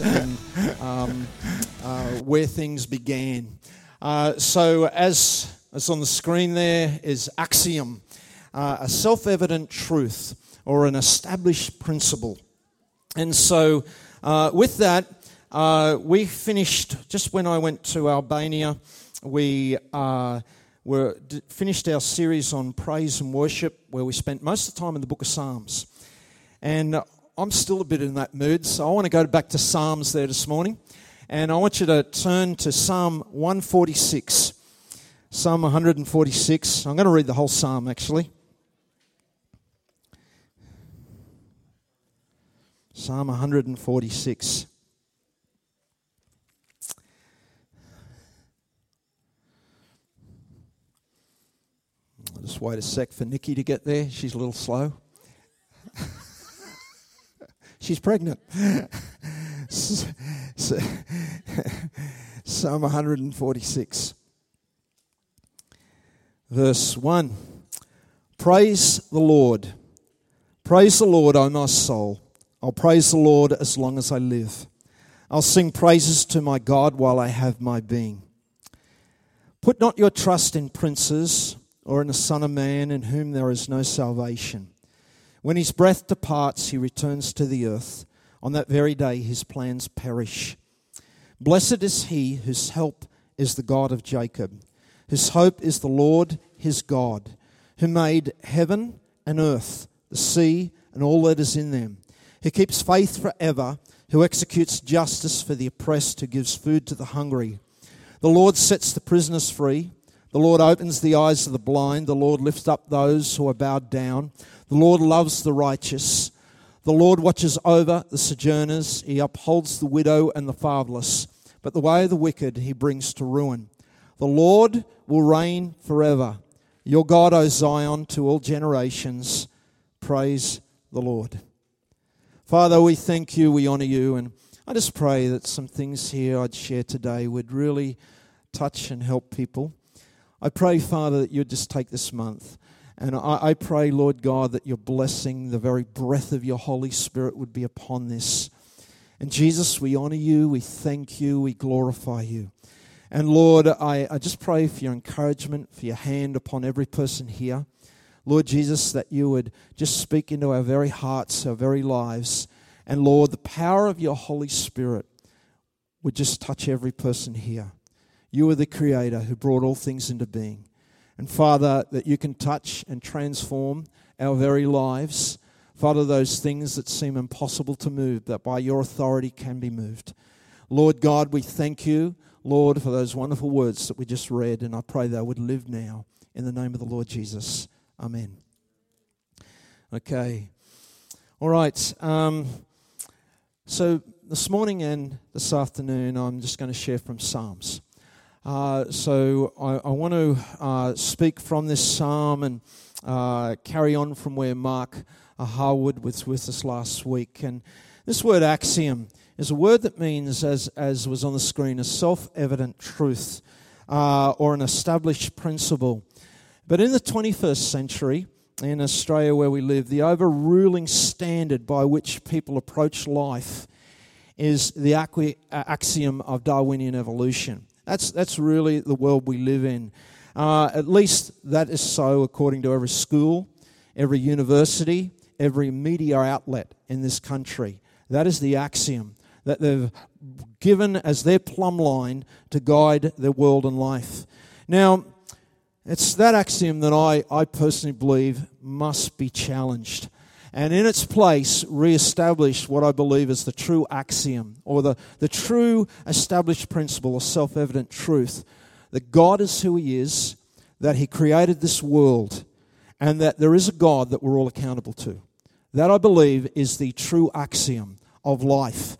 and um, uh, where things began. Uh, so, as, as on the screen there is axiom, uh, a self evident truth or an established principle. And so, uh, with that, uh, we finished just when I went to Albania. We uh, were finished our series on praise and worship, where we spent most of the time in the Book of Psalms. And I'm still a bit in that mood, so I want to go back to Psalms there this morning. And I want you to turn to Psalm 146. Psalm 146. I'm going to read the whole psalm actually. Psalm 146. I'll just wait a sec for Nikki to get there. She's a little slow. She's pregnant. Psalm 146, verse 1. Praise the Lord. Praise the Lord, O my soul. I'll praise the Lord as long as I live. I'll sing praises to my God while I have my being. Put not your trust in princes or in the Son of Man in whom there is no salvation. When his breath departs, he returns to the earth. On that very day, his plans perish. Blessed is he whose help is the God of Jacob, whose hope is the Lord his God, who made heaven and earth, the sea, and all that is in them, who keeps faith forever, who executes justice for the oppressed, who gives food to the hungry. The Lord sets the prisoners free. The Lord opens the eyes of the blind. The Lord lifts up those who are bowed down. The Lord loves the righteous. The Lord watches over the sojourners. He upholds the widow and the fatherless. But the way of the wicked he brings to ruin. The Lord will reign forever. Your God, O Zion, to all generations. Praise the Lord. Father, we thank you, we honor you, and I just pray that some things here I'd share today would really touch and help people. I pray, Father, that you'd just take this month and I, I pray, Lord God, that your blessing, the very breath of your Holy Spirit would be upon this. And Jesus, we honor you, we thank you, we glorify you. And Lord, I, I just pray for your encouragement, for your hand upon every person here. Lord Jesus, that you would just speak into our very hearts, our very lives. And Lord, the power of your Holy Spirit would just touch every person here. You are the Creator who brought all things into being. And Father, that you can touch and transform our very lives. Father, those things that seem impossible to move, that by your authority can be moved. Lord God, we thank you, Lord, for those wonderful words that we just read, and I pray they would live now in the name of the Lord Jesus. Amen. Okay. All right. Um, so this morning and this afternoon, I'm just going to share from Psalms. Uh, so I, I, want to uh, speak from this psalm and uh, carry on from where Mark uh, Harwood was with us last week. And this word axiom is a word that means, as, as was on the screen, a self evident truth uh, or an established principle. But in the 21st century, in Australia where we live, the overruling standard by which people approach life is the axiom of Darwinian evolution. That's, that's really the world we live in. Uh, at least that is so according to every school, every university, every media outlet in this country. That is the axiom that they've given as their plumb line to guide their world and life. Now, it's that axiom that I, I personally believe must be challenged and in its place re-establish what I believe is the true axiom or the, the true established principle or self evident truth that God is who He is, that He created this world, and that there is a God that we're all accountable to. That I believe is the true axiom of life.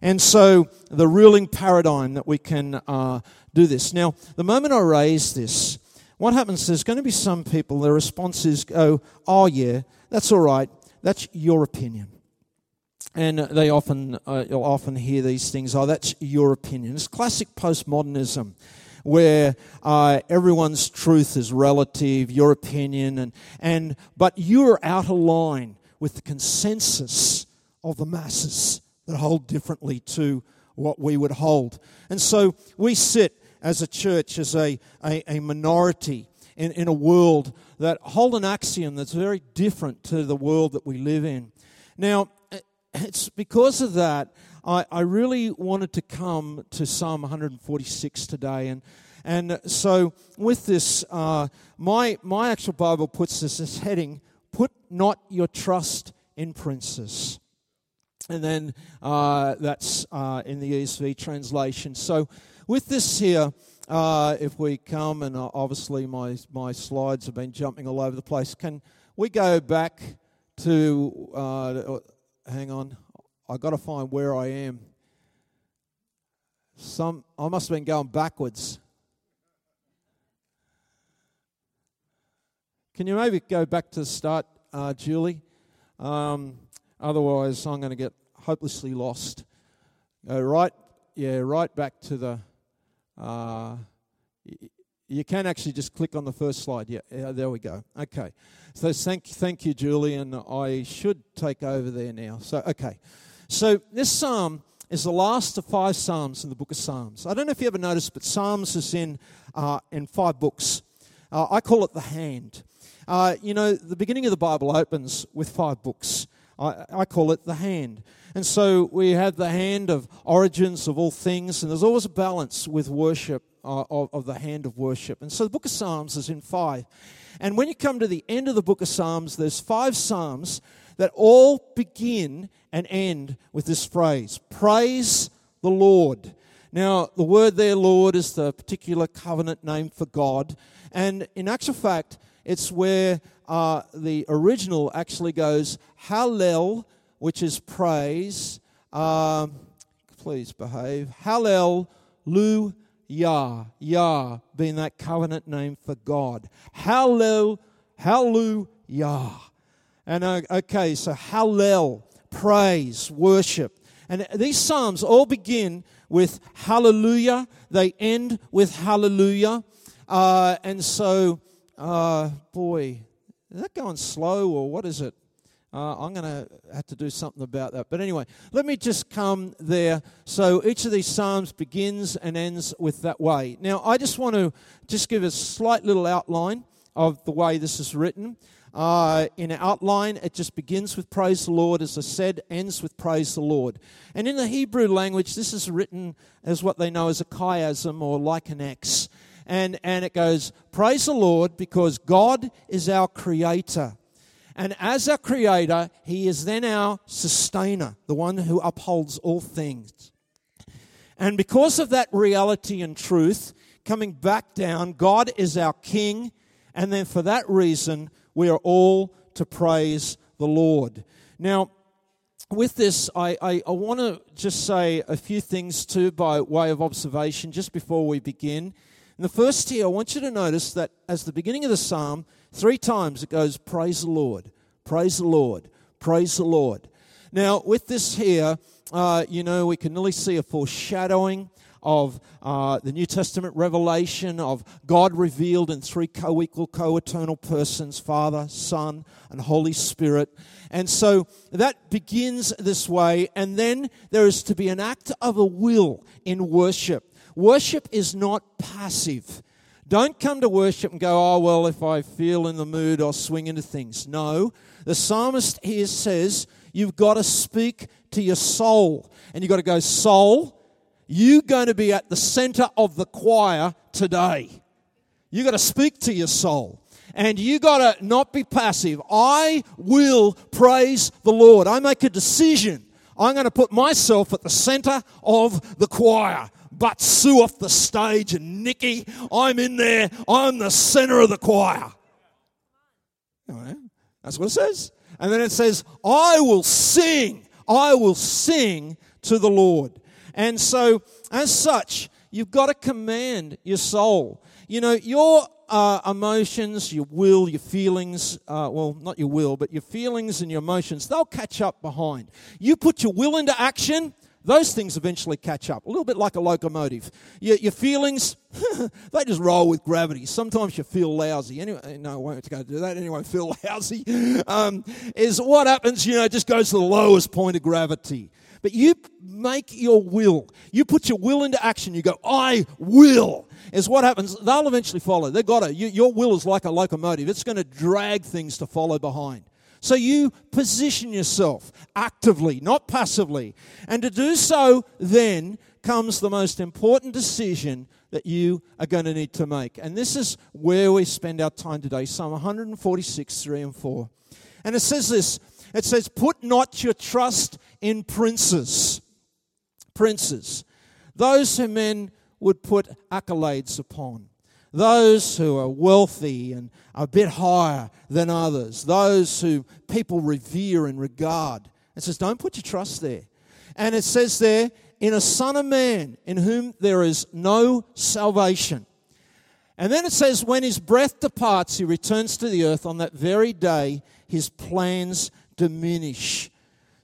And so, the ruling paradigm that we can uh, do this. Now, the moment I raise this, what happens? There's going to be some people, their response is, oh, oh yeah, that's all right. That's your opinion. And they often, uh, you'll often hear these things, oh, that's your opinion. It's classic postmodernism where uh, everyone's truth is relative, your opinion, and, and, but you're out of line with the consensus of the masses, that hold differently to what we would hold. And so we sit as a church, as a, a, a minority in, in a world that hold an axiom that's very different to the world that we live in. Now, it's because of that I, I really wanted to come to Psalm 146 today. And, and so, with this, uh, my, my actual Bible puts this as heading Put not your trust in princes. And then uh, that's uh, in the ESV translation. So, with this here, uh, if we come, and uh, obviously my, my slides have been jumping all over the place, can we go back to, uh, hang on, I've got to find where I am. Some, I must have been going backwards. Can you maybe go back to the start, uh, Julie? Um, otherwise, I'm going to get hopelessly lost. Go right, yeah, right back to the. Uh, you can actually just click on the first slide. Yeah, yeah, there we go. Okay. So thank, thank you, Julian. I should take over there now. So, okay. So this psalm is the last of five psalms in the book of Psalms. I don't know if you ever noticed, but Psalms is in, uh, in five books. Uh, I call it the hand. Uh, you know, the beginning of the Bible opens with five books. I, I call it the hand. And so we have the hand of origins of all things, and there's always a balance with worship, uh, of, of the hand of worship. And so the book of Psalms is in five. And when you come to the end of the book of Psalms, there's five Psalms that all begin and end with this phrase Praise the Lord. Now, the word there, Lord, is the particular covenant name for God. And in actual fact, it's where uh, the original actually goes Hallel, which is praise. Uh, please behave. Hallel, Lu, Yah. Yah being that covenant name for God. Hallel, Hallelujah. And uh, okay, so Hallel, praise, worship. And these Psalms all begin with hallelujah, they end with hallelujah. Uh, and so, uh, boy, is that going slow or what is it? Uh, I'm going to have to do something about that. But anyway, let me just come there. So each of these Psalms begins and ends with that way. Now, I just want to just give a slight little outline of the way this is written. Uh, in outline, it just begins with praise the Lord, as I said, ends with praise the Lord. And in the Hebrew language, this is written as what they know as a chiasm or like an X. And, and it goes, Praise the Lord because God is our creator. And as our creator, He is then our sustainer, the one who upholds all things. And because of that reality and truth, coming back down, God is our King. And then for that reason, we are all to praise the Lord. Now, with this, I, I, I want to just say a few things too by way of observation just before we begin. In the first here, I want you to notice that as the beginning of the psalm, three times it goes, Praise the Lord, praise the Lord, praise the Lord. Now, with this here, uh, you know, we can nearly see a foreshadowing of uh, the New Testament revelation of God revealed in three co equal, co eternal persons Father, Son, and Holy Spirit. And so that begins this way, and then there is to be an act of a will in worship. Worship is not passive. Don't come to worship and go, oh, well, if I feel in the mood, I'll swing into things. No. The psalmist here says, you've got to speak to your soul. And you've got to go, soul, you're going to be at the center of the choir today. You've got to speak to your soul. And you got to not be passive. I will praise the Lord. I make a decision. I'm going to put myself at the center of the choir. But Sue off the stage and Nikki, I'm in there. I'm the center of the choir. That's what it says. And then it says, I will sing. I will sing to the Lord. And so, as such, you've got to command your soul. You know, your uh, emotions, your will, your feelings, uh, well, not your will, but your feelings and your emotions, they'll catch up behind. You put your will into action, those things eventually catch up. A little bit like a locomotive. Your, your feelings, they just roll with gravity. Sometimes you feel lousy. Anyway, no, I won't go do that. Anyway, feel lousy um, is what happens, you know, it just goes to the lowest point of gravity. but you make your will. You put your will into action. You go, I will. Is what happens. They'll eventually follow. They've got to. You, your will is like a locomotive, it's going to drag things to follow behind. So you position yourself actively, not passively. And to do so, then comes the most important decision that you are going to need to make. And this is where we spend our time today Psalm 146, 3 and 4. And it says this it says, Put not your trust in princes. Princes. Those who men would put accolades upon. Those who are wealthy and a bit higher than others. Those who people revere and regard. It says, Don't put your trust there. And it says there, in a son of man in whom there is no salvation. And then it says, when his breath departs, he returns to the earth. On that very day, his plans diminish.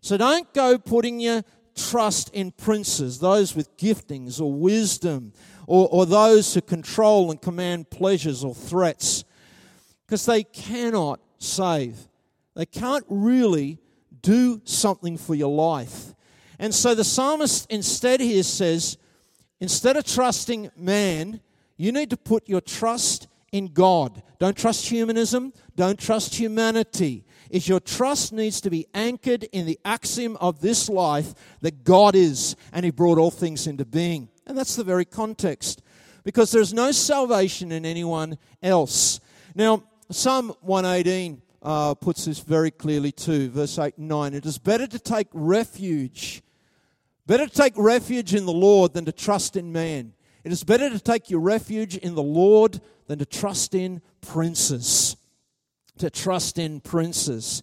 So don't go putting your trust in princes, those with giftings or wisdom, or, or those who control and command pleasures or threats, because they cannot save. They can't really do something for your life. And so the psalmist instead here says, instead of trusting man, you need to put your trust in God. Don't trust humanism, don't trust humanity is your trust needs to be anchored in the axiom of this life that God is and He brought all things into being. And that's the very context. Because there's no salvation in anyone else. Now, Psalm 118 uh, puts this very clearly too, verse 8 and 9. It is better to take refuge, better to take refuge in the Lord than to trust in man. It is better to take your refuge in the Lord than to trust in princes to trust in princes.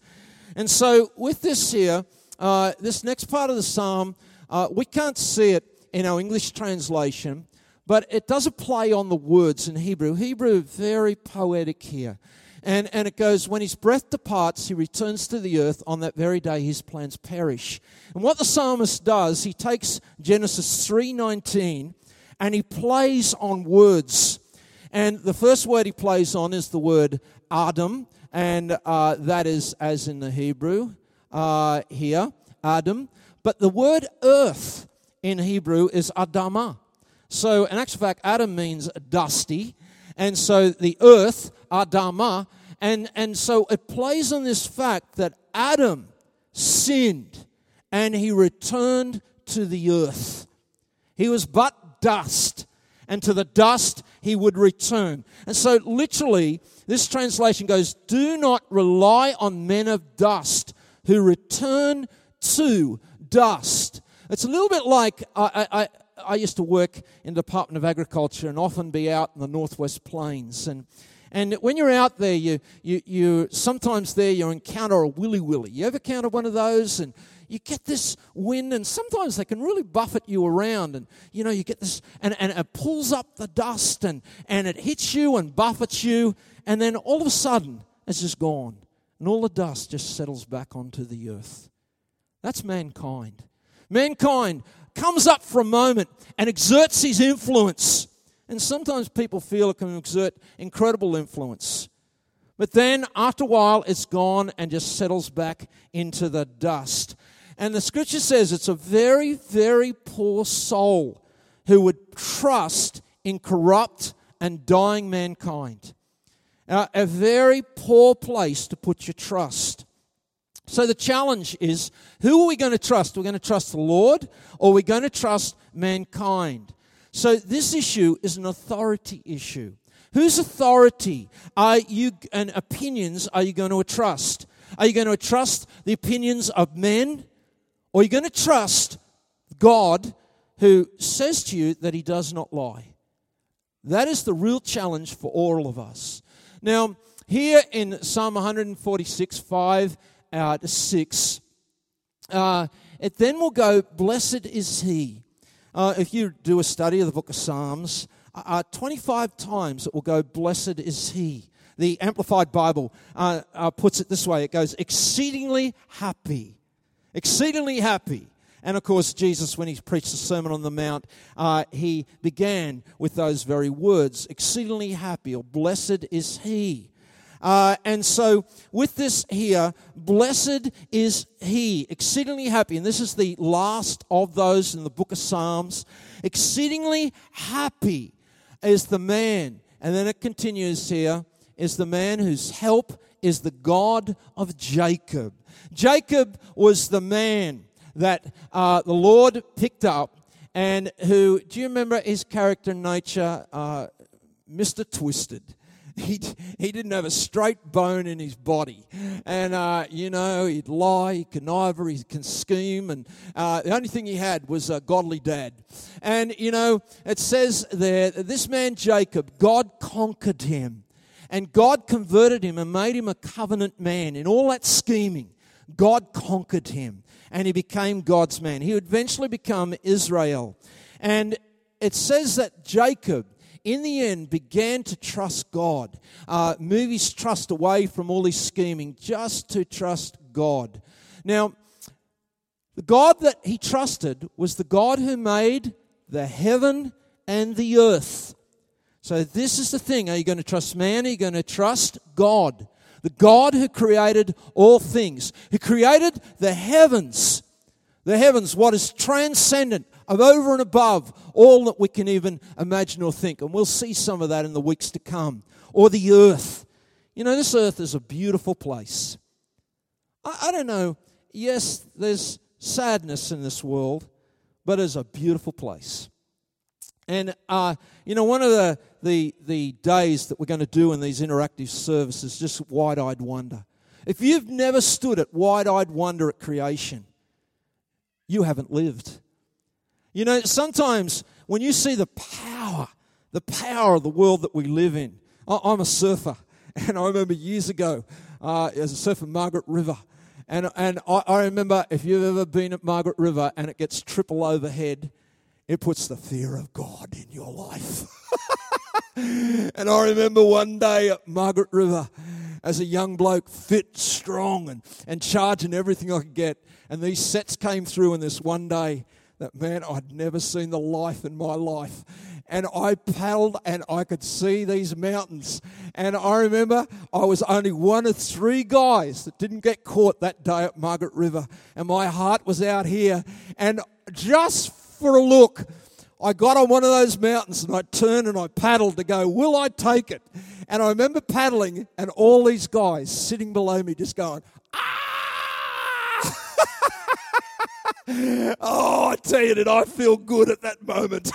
And so, with this here, uh, this next part of the psalm, uh, we can't see it in our English translation, but it does a play on the words in Hebrew. Hebrew, very poetic here. And, and it goes, when his breath departs, he returns to the earth. On that very day, his plans perish. And what the psalmist does, he takes Genesis 3.19 and he plays on words. And the first word he plays on is the word Adam and uh, that is as in the Hebrew uh, here, Adam. But the word earth in Hebrew is Adama. So, in actual fact, Adam means dusty, and so the earth, Adama, and, and so it plays on this fact that Adam sinned and he returned to the earth. He was but dust, and to the dust he would return. And so, literally, this translation goes, Do not rely on men of dust who return to dust. It's a little bit like I, I, I used to work in the Department of Agriculture and often be out in the Northwest Plains. And, and when you're out there, you, you, you sometimes there you encounter a willy willy. You ever encounter one of those? And you get this wind, and sometimes they can really buffet you around. And you know, you get this, and, and it pulls up the dust, and, and it hits you and buffets you, and then all of a sudden, it's just gone. And all the dust just settles back onto the earth. That's mankind. Mankind comes up for a moment and exerts his influence. And sometimes people feel it can exert incredible influence. But then, after a while, it's gone and just settles back into the dust. And the scripture says it's a very, very poor soul who would trust in corrupt and dying mankind. Uh, a very poor place to put your trust. So the challenge is who are we going to trust? We're going to trust the Lord or we're going to trust mankind. So this issue is an authority issue. Whose authority are you and opinions are you going to trust? Are you going to trust the opinions of men or are you going to trust God who says to you that he does not lie? That is the real challenge for all of us. Now, here in Psalm 146, 5 out 6, uh, it then will go, Blessed is he. Uh, if you do a study of the book of Psalms, uh, uh 25 times it will go, Blessed is he. The Amplified Bible uh, uh, puts it this way it goes, Exceedingly happy. Exceedingly happy. And of course, Jesus, when he preached the Sermon on the Mount, uh, he began with those very words exceedingly happy, or blessed is he. Uh, and so, with this here, blessed is he, exceedingly happy. And this is the last of those in the book of Psalms. Exceedingly happy is the man. And then it continues here is the man whose help is the God of Jacob. Jacob was the man that uh, the Lord picked up and who, do you remember his character nature? Uh, Mr. Twisted. He, he didn't have a straight bone in his body. And, uh, you know, he'd lie, he'd connive, he can scheme. And uh, the only thing he had was a godly dad. And, you know, it says there, this man Jacob, God conquered him. And God converted him and made him a covenant man. In all that scheming, God conquered him and he became God's man. He would eventually become Israel. And it says that Jacob, in the end, began to trust God, uh, move his trust away from all his scheming, just to trust God. Now, the God that he trusted was the God who made the heaven and the earth. So, this is the thing. Are you going to trust man? Are you going to trust God? the God who created all things, who created the heavens, the heavens, what is transcendent of over and above all that we can even imagine or think. And we'll see some of that in the weeks to come. Or the earth. You know, this earth is a beautiful place. I, I don't know. Yes, there's sadness in this world, but it's a beautiful place. And, uh, you know, one of the, the, the days that we're going to do in these interactive services, just wide eyed wonder. If you've never stood at wide eyed wonder at creation, you haven't lived. You know, sometimes when you see the power, the power of the world that we live in, I'm a surfer, and I remember years ago uh, as a surfer, Margaret River. And, and I, I remember if you've ever been at Margaret River and it gets triple overhead, it puts the fear of God in your life. and I remember one day at Margaret River as a young bloke, fit, strong, and, and charging everything I could get. And these sets came through in this one day that, man, I'd never seen the life in my life. And I paddled and I could see these mountains. And I remember I was only one of three guys that didn't get caught that day at Margaret River. And my heart was out here. And just for a look. I got on one of those mountains and I turned and I paddled to go, Will I take it? And I remember paddling and all these guys sitting below me just going, Ah! Oh, I tell you, did I feel good at that moment?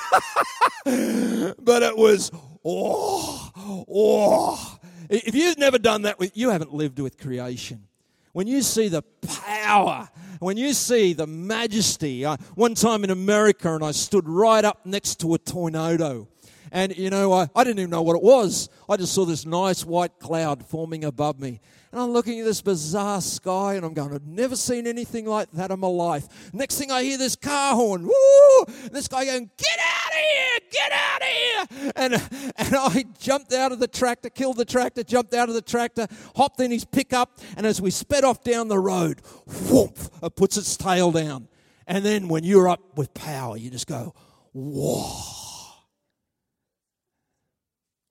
but it was, oh, oh. If you've never done that, you haven't lived with creation. When you see the power when you see the majesty, uh, one time in America, and I stood right up next to a tornado. And, you know, I, I didn't even know what it was. I just saw this nice white cloud forming above me. And I'm looking at this bizarre sky and I'm going, I've never seen anything like that in my life. Next thing I hear this car horn, woo! This guy going, Get out of here! Get out of here! And, and I jumped out of the tractor, killed the tractor, jumped out of the tractor, hopped in his pickup, and as we sped off down the road, whoop, it puts its tail down. And then when you're up with power, you just go, Whoa!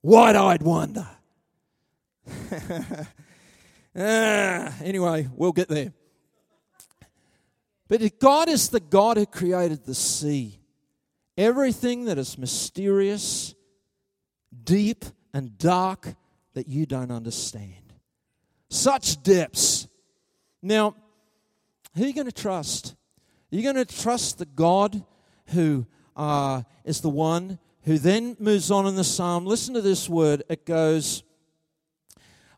Wide eyed wonder. Ah, anyway, we'll get there. But God is the God who created the sea. Everything that is mysterious, deep, and dark that you don't understand. Such depths. Now, who are you going to trust? Are you going to trust the God who uh, is the one who then moves on in the psalm? Listen to this word. It goes,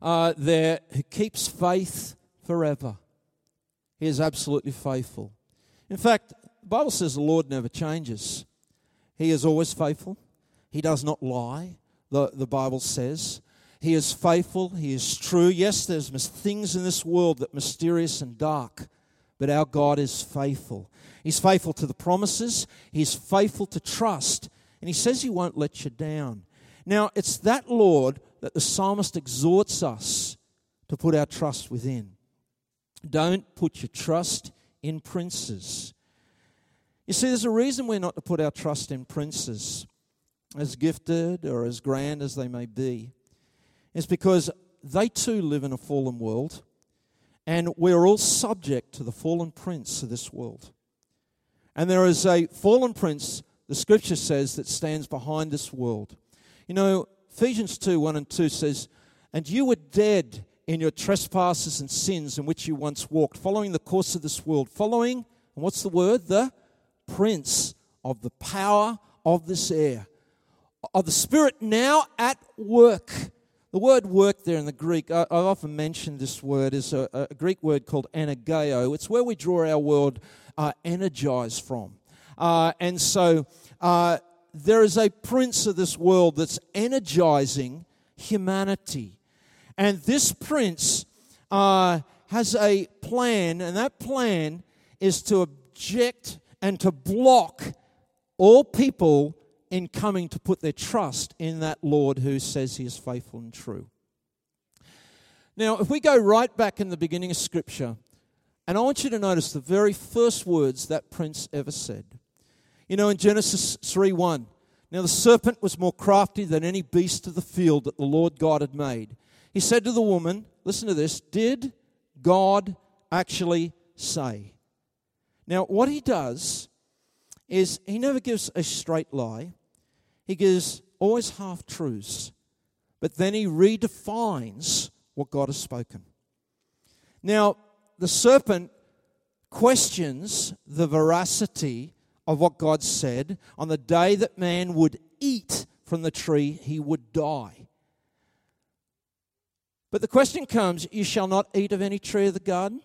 uh, there who keeps faith forever. He is absolutely faithful. In fact, the Bible says the Lord never changes. He is always faithful. He does not lie, the, the Bible says. He is faithful. He is true. Yes, there's things in this world that mysterious and dark, but our God is faithful. He's faithful to the promises. He's faithful to trust. And he says he won't let you down. Now, it's that Lord that the psalmist exhorts us to put our trust within. Don't put your trust in princes. You see, there's a reason we're not to put our trust in princes, as gifted or as grand as they may be. It's because they too live in a fallen world, and we're all subject to the fallen prince of this world. And there is a fallen prince, the scripture says, that stands behind this world. You know, Ephesians 2 1 and 2 says, And you were dead in your trespasses and sins in which you once walked, following the course of this world, following, and what's the word? The prince of the power of this air, of the spirit now at work. The word work there in the Greek, I, have often mentioned this word, is a, a, Greek word called energeo. It's where we draw our word uh, energize from. Uh, and so uh, there is a prince of this world that's energizing humanity and this prince uh, has a plan, and that plan is to object and to block all people in coming to put their trust in that Lord who says he is faithful and true. Now, if we go right back in the beginning of Scripture, and I want you to notice the very first words that prince ever said. You know, in Genesis 3 1, now the serpent was more crafty than any beast of the field that the Lord God had made. He said to the woman, Listen to this, did God actually say? Now, what he does is he never gives a straight lie, he gives always half truths, but then he redefines what God has spoken. Now, the serpent questions the veracity of what God said on the day that man would eat from the tree, he would die. But the question comes You shall not eat of any tree of the garden?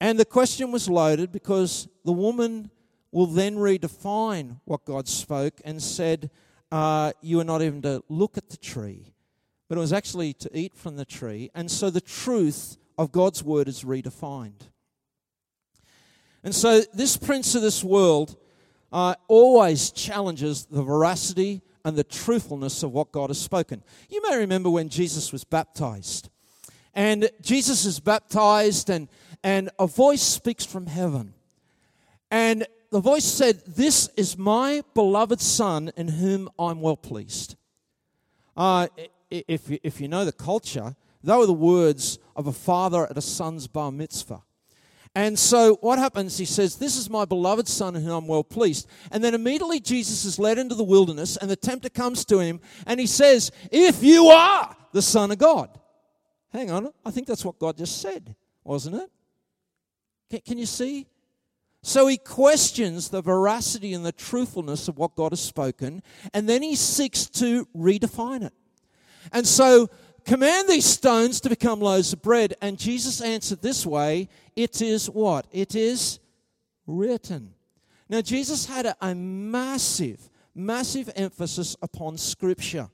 And the question was loaded because the woman will then redefine what God spoke and said, uh, You are not even to look at the tree, but it was actually to eat from the tree. And so the truth of God's word is redefined. And so this prince of this world uh, always challenges the veracity and the truthfulness of what God has spoken. You may remember when Jesus was baptized. And Jesus is baptized, and, and a voice speaks from heaven. And the voice said, This is my beloved Son in whom I'm well pleased. Uh, if, if you know the culture, they were the words of a father at a son's bar mitzvah. And so what happens? He says, This is my beloved son in whom I'm well pleased. And then immediately Jesus is led into the wilderness, and the tempter comes to him, and he says, If you are the Son of God. Hang on, I think that's what God just said, wasn't it? Can, can you see? So he questions the veracity and the truthfulness of what God has spoken, and then he seeks to redefine it. And so command these stones to become loaves of bread. And Jesus answered this way it is what? It is written. Now, Jesus had a, a massive, massive emphasis upon Scripture.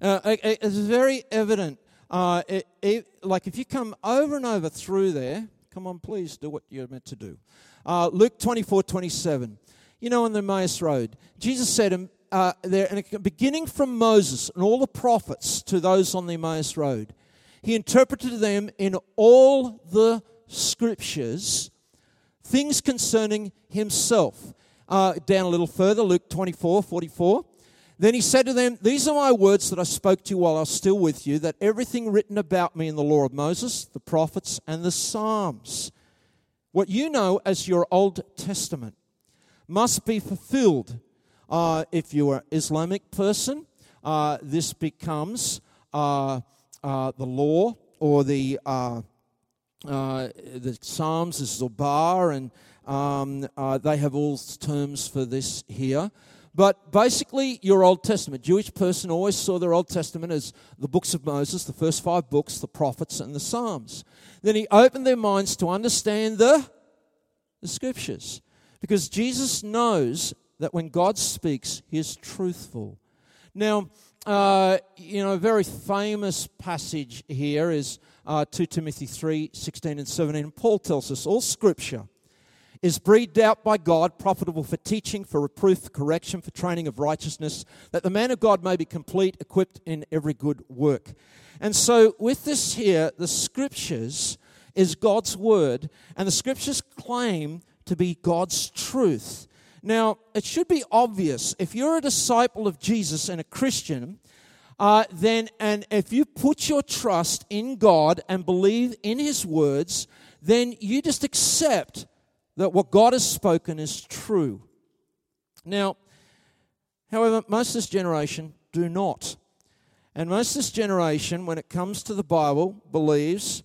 Uh, it, it's very evident. Uh, it, it, like if you come over and over through there, come on, please do what you're meant to do. Uh, Luke 24 27. You know, on the Emmaus Road, Jesus said, uh, there, and beginning from Moses and all the prophets to those on the Emmaus Road, he interpreted them in all the scriptures things concerning himself. Uh, down a little further, Luke 24 44. Then he said to them, These are my words that I spoke to you while I was still with you, that everything written about me in the law of Moses, the prophets, and the Psalms, what you know as your Old Testament, must be fulfilled uh, if you're an Islamic person, uh, this becomes uh, uh the law or the uh, uh, the Psalms, is Zabur, and um, they have all terms for this here. But basically, your Old Testament. Jewish person always saw their Old Testament as the books of Moses, the first five books, the prophets, and the Psalms. Then he opened their minds to understand the, the scriptures. Because Jesus knows that when God speaks, He is truthful. Now, uh, you know, a very famous passage here is uh, 2 Timothy 3 16 and 17. And Paul tells us all scripture is breathed out by God, profitable for teaching, for reproof, for correction, for training of righteousness, that the man of God may be complete, equipped in every good work. And so, with this here, the scriptures is God's word, and the scriptures claim to be God's truth. Now, it should be obvious if you're a disciple of Jesus and a Christian, uh, then and if you put your trust in God and believe in His words, then you just accept that what God has spoken is true. Now, however, most of this generation do not. And most of this generation, when it comes to the Bible, believes,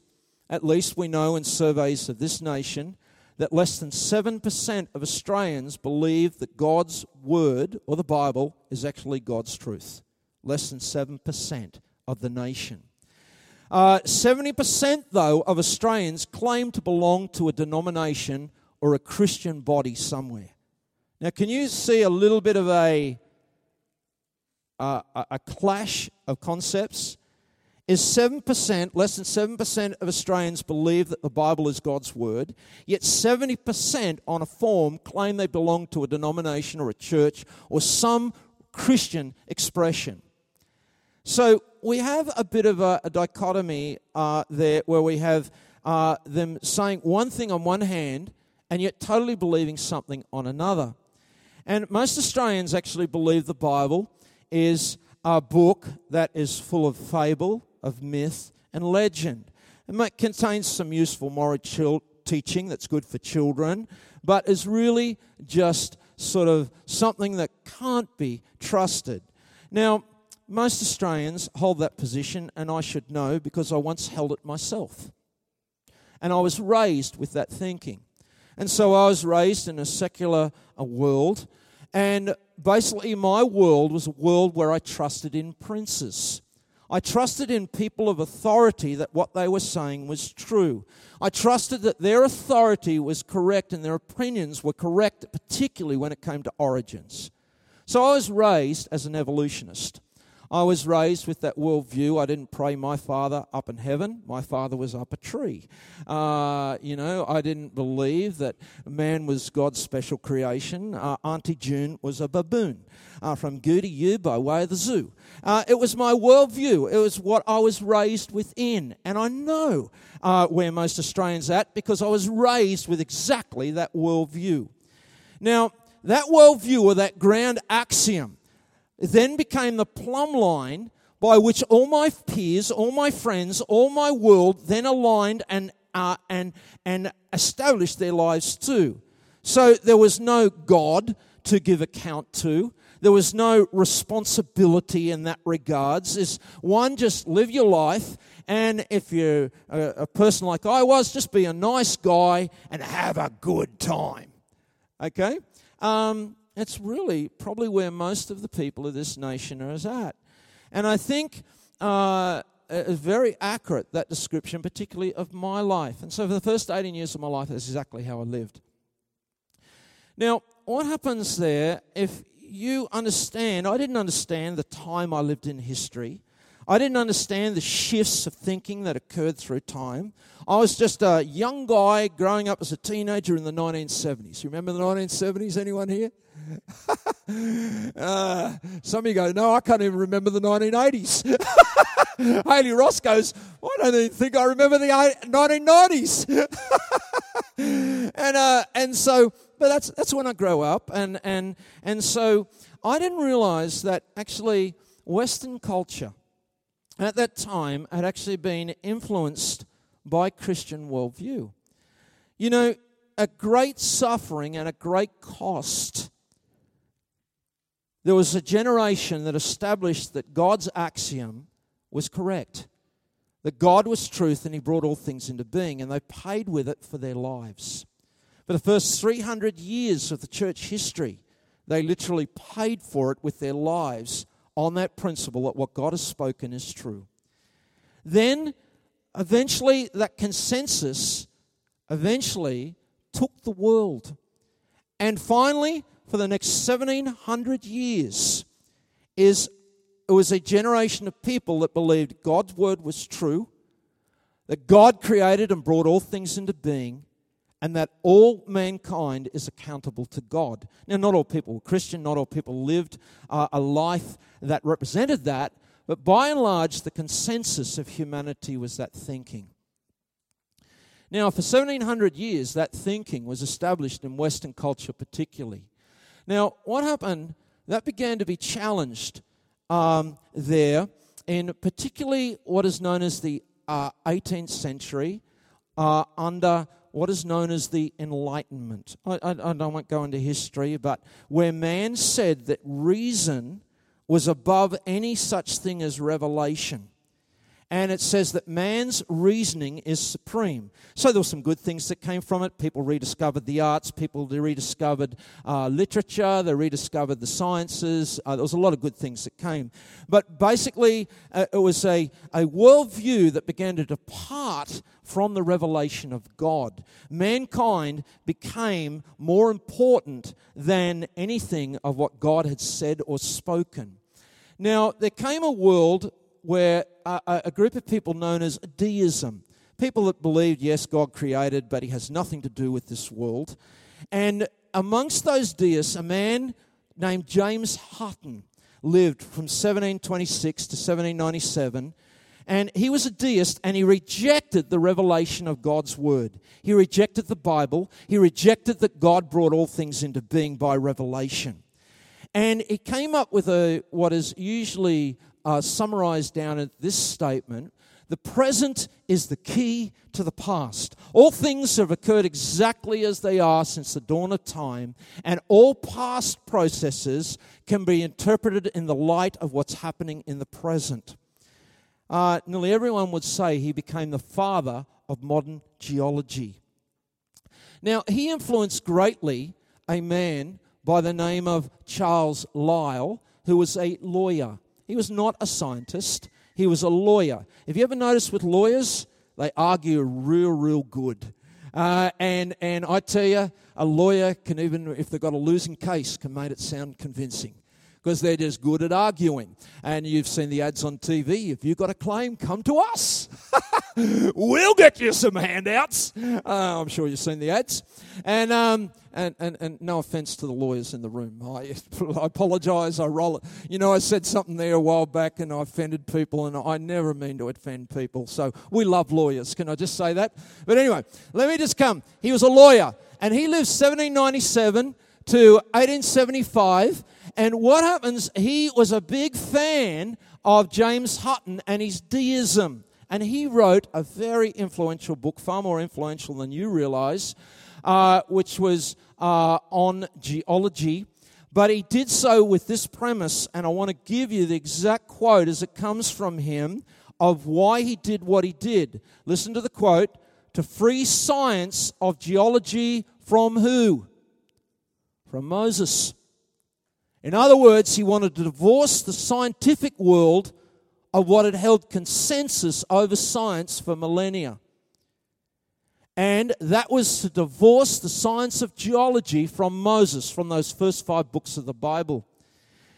at least we know in surveys of this nation, that less than 7% of Australians believe that God's Word or the Bible is actually God's truth. Less than 7% of the nation. Uh, 70%, though, of Australians claim to belong to a denomination or a Christian body somewhere. Now, can you see a little bit of a, uh, a clash of concepts? Is 7%, less than 7% of Australians believe that the Bible is God's Word, yet 70% on a form claim they belong to a denomination or a church or some Christian expression. So we have a bit of a, a dichotomy uh, there where we have uh, them saying one thing on one hand and yet totally believing something on another. And most Australians actually believe the Bible is a book that is full of fable, of myth, and legend. It contains some useful moral teaching that's good for children, but is really just sort of something that can't be trusted. Now, most Australians hold that position, and I should know because I once held it myself. And I was raised with that thinking. And so I was raised in a secular world, and basically my world was a world where I trusted in princes. I trusted in people of authority that what they were saying was true. I trusted that their authority was correct and their opinions were correct, particularly when it came to origins. So I was raised as an evolutionist. I was raised with that worldview. I didn't pray my father up in heaven. My father was up a tree. Uh, you know, I didn't believe that man was God's special creation. Uh, Auntie June was a baboon uh, from Goody U by way of the zoo. Uh, it was my worldview. It was what I was raised within. And I know uh, where most Australians at because I was raised with exactly that worldview. Now, that worldview or that grand axiom then became the plumb line by which all my peers, all my friends, all my world then aligned and, uh, and, and established their lives too. So there was no God to give account to. There was no responsibility in that regards. Is one just live your life, and if you're a, a person like I was, just be a nice guy and have a good time. Okay. Um, it's really probably where most of the people of this nation are at. And I think uh, it's very accurate, that description, particularly of my life. And so for the first 18 years of my life, that's exactly how I lived. Now, what happens there if you understand? I didn't understand the time I lived in history. I didn't understand the shifts of thinking that occurred through time. I was just a young guy growing up as a teenager in the 1970s. You remember the 1970s? Anyone here? uh, some of you go, no, I can't even remember the 1980s. Haley Ross goes, I don't even think I remember the 1990s. and uh, and so, but that's that's when I grow up, and and and so I didn't realize that actually Western culture at that time had actually been influenced by Christian worldview. You know, a great suffering and a great cost there was a generation that established that God's axiom was correct, that God was truth and He brought all things into being, and they paid with it for their lives. For the first 300 years of the church history, they literally paid for it with their lives on that principle that what God has spoken is true. Then, eventually, that consensus eventually took the world. And finally, for the next 1700 years is it was a generation of people that believed God's word was true, that God created and brought all things into being, and that all mankind is accountable to God. Now, not all people were Christian, not all people lived uh, a life that represented that, but by and large, the consensus of humanity was that thinking. Now, for 1700 years, that thinking was established in Western culture, particularly. Now, what happened? That began to be challenged um, there in particularly what is known as the uh, 18th century uh, under what is known as the Enlightenment. I, I, I don't want to go into history, but where man said that reason was above any such thing as revelation and it says that man's reasoning is supreme. So there were some good things that came from it. People rediscovered the arts, people rediscovered uh, literature, they rediscovered the sciences. Uh, there was a lot of good things that came. But basically, uh, it was a, a worldview that began to depart from the revelation of God. Mankind became more important than anything of what God had said or spoken. Now, there came a world where a, a group of people known as deism, people that believed, yes, God created, but he has nothing to do with this world. And amongst those deists, a man named James Hutton lived from 1726 to 1797. And he was a deist and he rejected the revelation of God's word. He rejected the Bible. He rejected that God brought all things into being by revelation. And he came up with a what is usually uh, summarized down at this statement the present is the key to the past. All things have occurred exactly as they are since the dawn of time, and all past processes can be interpreted in the light of what's happening in the present. Uh, nearly everyone would say he became the father of modern geology. Now, he influenced greatly a man by the name of Charles Lyell, who was a lawyer. He was not a scientist, he was a lawyer. Have you ever noticed with lawyers, they argue real, real good. Uh, and, and I tell you, a lawyer can even, if they've got a losing case, can make it sound convincing because they're just good at arguing. And you've seen the ads on TV. If you've got a claim, come to us. we'll get you some handouts. Uh, I'm sure you've seen the ads. And, um, and, and, and no offense to the lawyers in the room. I, I apologize. I roll it. You know, I said something there a while back and I offended people, and I never mean to offend people. So we love lawyers. Can I just say that? But anyway, let me just come. He was a lawyer, and he lived 1797 to 1875 and what happens, he was a big fan of James Hutton and his deism. And he wrote a very influential book, far more influential than you realize, uh, which was uh, on geology. But he did so with this premise, and I want to give you the exact quote as it comes from him of why he did what he did. Listen to the quote to free science of geology from who? From Moses. In other words, he wanted to divorce the scientific world of what had held consensus over science for millennia. And that was to divorce the science of geology from Moses, from those first five books of the Bible.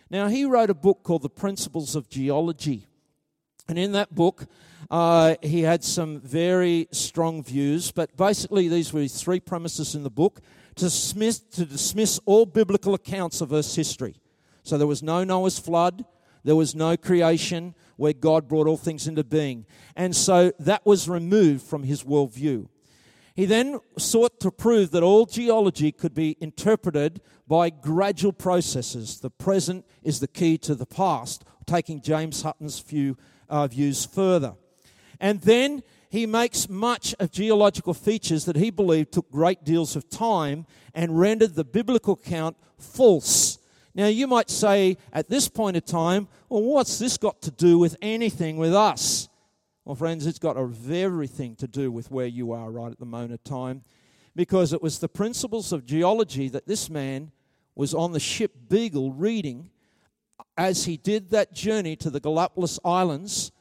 Now, he wrote a book called The Principles of Geology. And in that book, uh, he had some very strong views, but basically, these were his three premises in the book to dismiss, to dismiss all biblical accounts of Earth's history. So there was no Noah's flood, there was no creation where God brought all things into being. And so that was removed from his worldview. He then sought to prove that all geology could be interpreted by gradual processes. The present is the key to the past, taking James Hutton's few uh, views further. And then he makes much of geological features that he believed took great deals of time and rendered the biblical account false. Now, you might say at this point of time, well, what's this got to do with anything with us? Well, friends, it's got everything to do with where you are right at the moment of time because it was the principles of geology that this man was on the ship Beagle reading as he did that journey to the Galapagos Islands.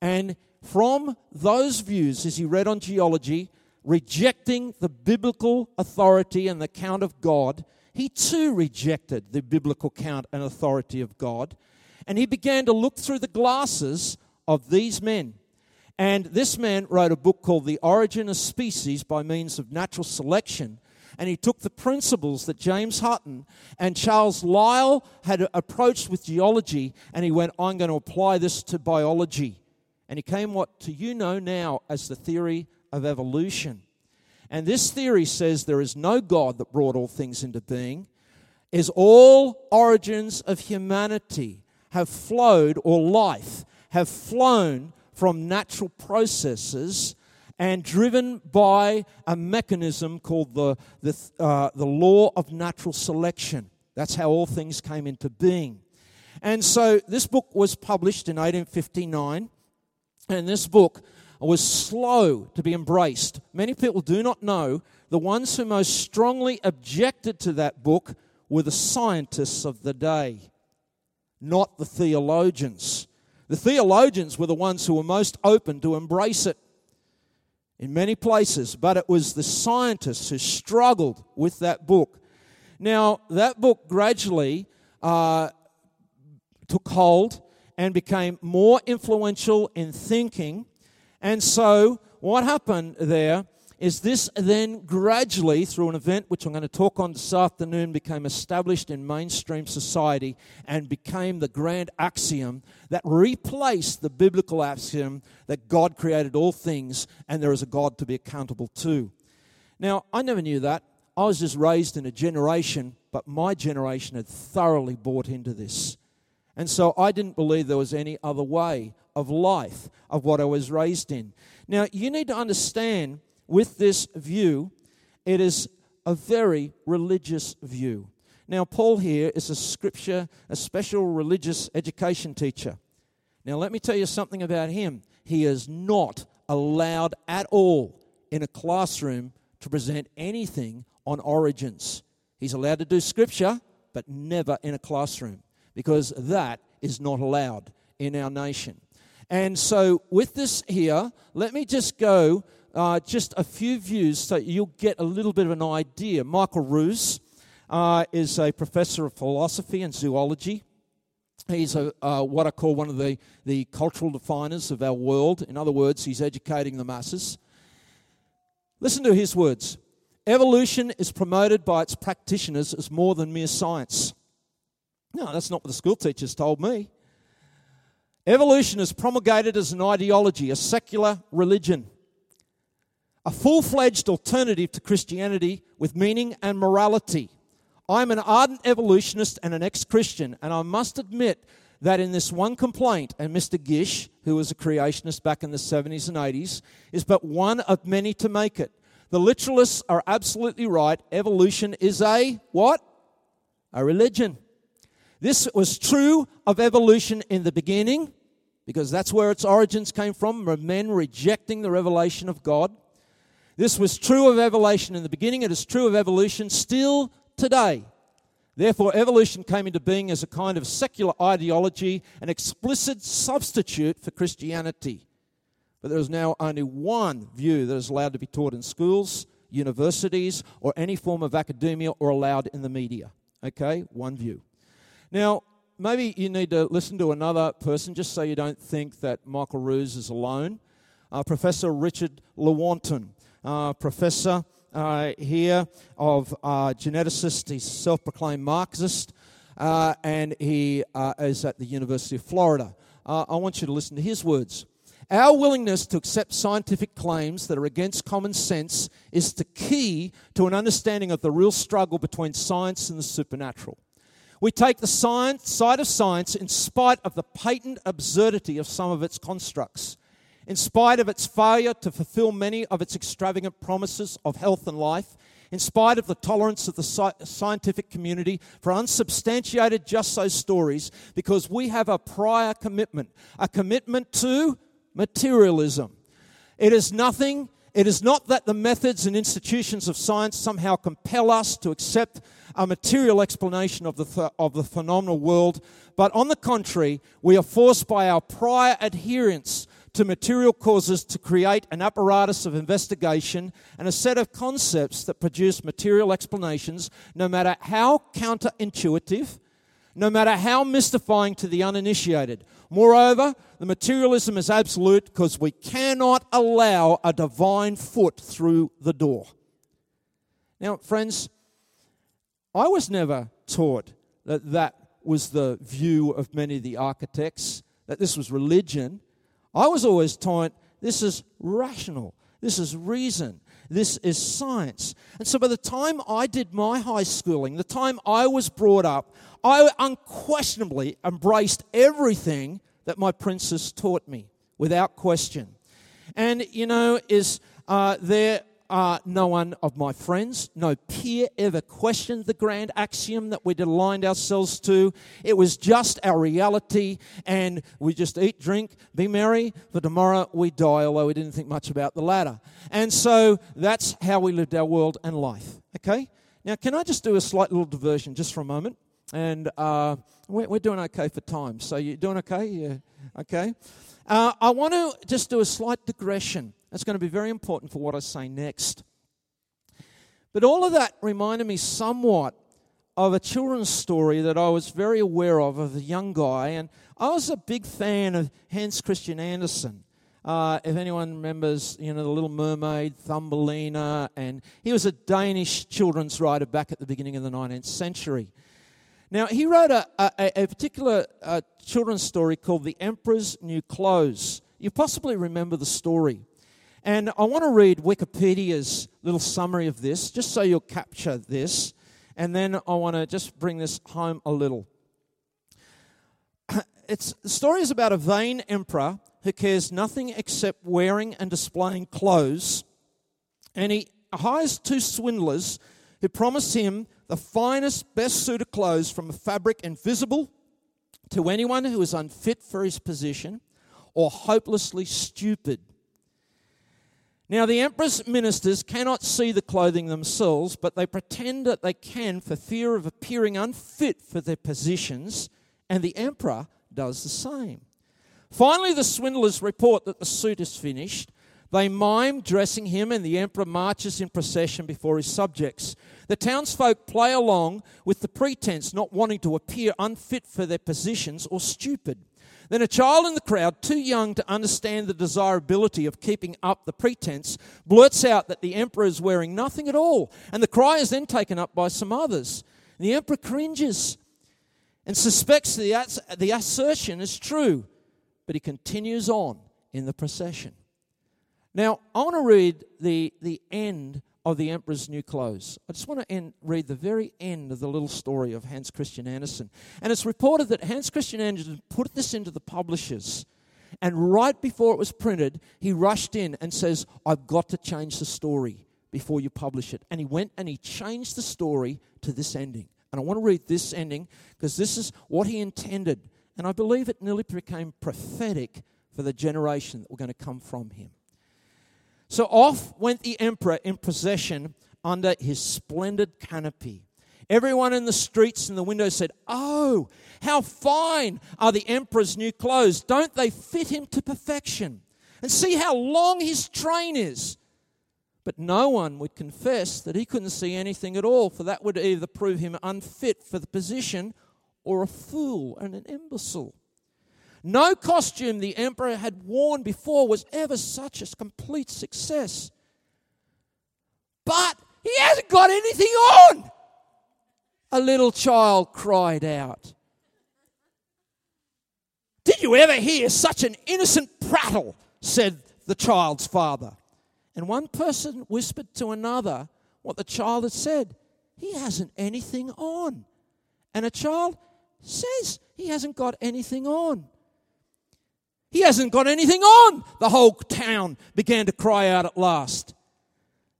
And from those views, as he read on geology, rejecting the biblical authority and the count of God, he too rejected the biblical count and authority of God. And he began to look through the glasses of these men. And this man wrote a book called The Origin of Species by Means of Natural Selection. And he took the principles that James Hutton and Charles Lyell had approached with geology, and he went, I'm going to apply this to biology. And he came what to you know now as the theory of evolution. And this theory says there is no God that brought all things into being, is all origins of humanity have flowed, or life have flown from natural processes and driven by a mechanism called the, the, uh, the law of natural selection. That's how all things came into being. And so this book was published in 1859, and this book was slow to be embraced. Many people do not know the ones who most strongly objected to that book were the scientists of the day, not the theologians. The theologians were the ones who were most open to embrace it in many places, but it was the scientists who struggled with that book. Now, that book gradually uh, took hold and became more influential in thinking. And so, what happened there is this then gradually, through an event which I'm going to talk on this afternoon, became established in mainstream society and became the grand axiom that replaced the biblical axiom that God created all things and there is a God to be accountable to. Now, I never knew that. I was just raised in a generation, but my generation had thoroughly bought into this. And so I didn't believe there was any other way of life, of what I was raised in. Now, you need to understand with this view, it is a very religious view. Now, Paul here is a scripture, a special religious education teacher. Now, let me tell you something about him. He is not allowed at all in a classroom to present anything on origins. He's allowed to do scripture, but never in a classroom because that is not allowed in our nation. And so, with this here, let me just go uh, just a few views so you'll get a little bit of an idea. Michael Ruse uh, is a professor of philosophy and zoology. He's a, uh, what I call one of the, the cultural definers of our world. In other words, he's educating the masses. Listen to his words Evolution is promoted by its practitioners as more than mere science. No, that's not what the school teachers told me. Evolution is promulgated as an ideology, a secular religion a full fledged alternative to Christianity with meaning and morality. I'm an ardent evolutionist and an ex Christian, and I must admit that in this one complaint, and Mr. Gish, who was a creationist back in the 70s and 80s, is but one of many to make it. The literalists are absolutely right. Evolution is a what? A religion. This was true of evolution in the beginning, because that's where its origins came from, men rejecting the revelation of God. This was true of evolution in the beginning, it is true of evolution still today. Therefore, evolution came into being as a kind of secular ideology, an explicit substitute for Christianity. But there is now only one view that is allowed to be taught in schools, universities, or any form of academia or allowed in the media. Okay, one view. Now, maybe you need to listen to another person just so you don't think that Michael Ruse is alone. Uh, Professor Richard Lewontin uh, professor uh, here of uh, geneticist. He's self proclaimed Marxist, uh, and he uh, is at the University of Florida. I want you to listen to his words. Our willingness to accept scientific claims that are against common sense is the key to an understanding of the real struggle between science and the supernatural. We take the science, side of science in spite of the patent absurdity of some of its constructs. In spite of its failure to fulfill many of its extravagant promises of health and life, in spite of the tolerance of the scientific community for unsubstantiated just so stories, because we have a prior commitment, a commitment to materialism. It is nothing, it is not that the methods and institutions of science somehow compel us to accept a material explanation of the, th- of the phenomenal world, but on the contrary, we are forced by our prior adherence to material causes to create an apparatus of investigation and a set of concepts that produce material explanations, no matter how counterintuitive, no matter how mystifying to the uninitiated. Moreover, the materialism is absolute because we cannot allow a divine foot through the door. Now, friends, I was never taught that that was the view of many of the architects, that this was religion. I was always taught this is rational, this is reason, this is science. And so by the time I did my high schooling, the time I was brought up, I unquestionably embraced everything that my princess taught me, without question. And, you know, is uh, there uh, no one of my friends, no peer ever questioned the grand axiom that we'd aligned ourselves to. It was just our reality, and we just eat, drink, be merry, for tomorrow we die, although we didn't think much about the latter. And so that's how we lived our world and life. Okay? Now, can I just do a slight little diversion just for a moment? And uh, we're, we're, doing okay for time. So you're doing okay? Yeah. Okay. Uh, I want to just do a slight digression. That's going to be very important for what I say next. But all of that reminded me somewhat of a children's story that I was very aware of, of a young guy. And I was a big fan of Hans Christian Andersen. Uh, if anyone remembers, you know, The Little Mermaid, Thumbelina, and he was a Danish children's writer back at the beginning of the 19th century. Now, he wrote a, a, a particular uh, children's story called The Emperor's New Clothes. You possibly remember the story. And I want to read Wikipedia's little summary of this, just so you'll capture this. And then I want to just bring this home a little. It's, the story is about a vain emperor who cares nothing except wearing and displaying clothes. And he hires two swindlers who promise him the finest, best suit of clothes from a fabric invisible to anyone who is unfit for his position or hopelessly stupid. Now, the emperor's ministers cannot see the clothing themselves, but they pretend that they can for fear of appearing unfit for their positions, and the emperor does the same. Finally, the swindlers report that the suit is finished. They mime dressing him, and the emperor marches in procession before his subjects. The townsfolk play along with the pretense, not wanting to appear unfit for their positions or stupid. Then a child in the crowd, too young to understand the desirability of keeping up the pretense, blurts out that the emperor is wearing nothing at all, and the cry is then taken up by some others. The emperor cringes and suspects the, the assertion is true but he continues on in the procession. Now, I want to read the, the end of the Emperor's New Clothes. I just want to end, read the very end of the little story of Hans Christian Andersen. And it's reported that Hans Christian Andersen put this into the publishers. And right before it was printed, he rushed in and says, I've got to change the story before you publish it. And he went and he changed the story to this ending. And I want to read this ending because this is what he intended and I believe it nearly became prophetic for the generation that were going to come from him. So off went the emperor in procession under his splendid canopy. Everyone in the streets and the windows said, Oh, how fine are the emperor's new clothes! Don't they fit him to perfection? And see how long his train is. But no one would confess that he couldn't see anything at all, for that would either prove him unfit for the position or a fool and an imbecile. No costume the emperor had worn before was ever such a complete success. But he hasn't got anything on! A little child cried out. Did you ever hear such an innocent prattle? said the child's father. And one person whispered to another what the child had said. He hasn't anything on. And a child says he hasn't got anything on. He hasn't got anything on, the whole town began to cry out at last.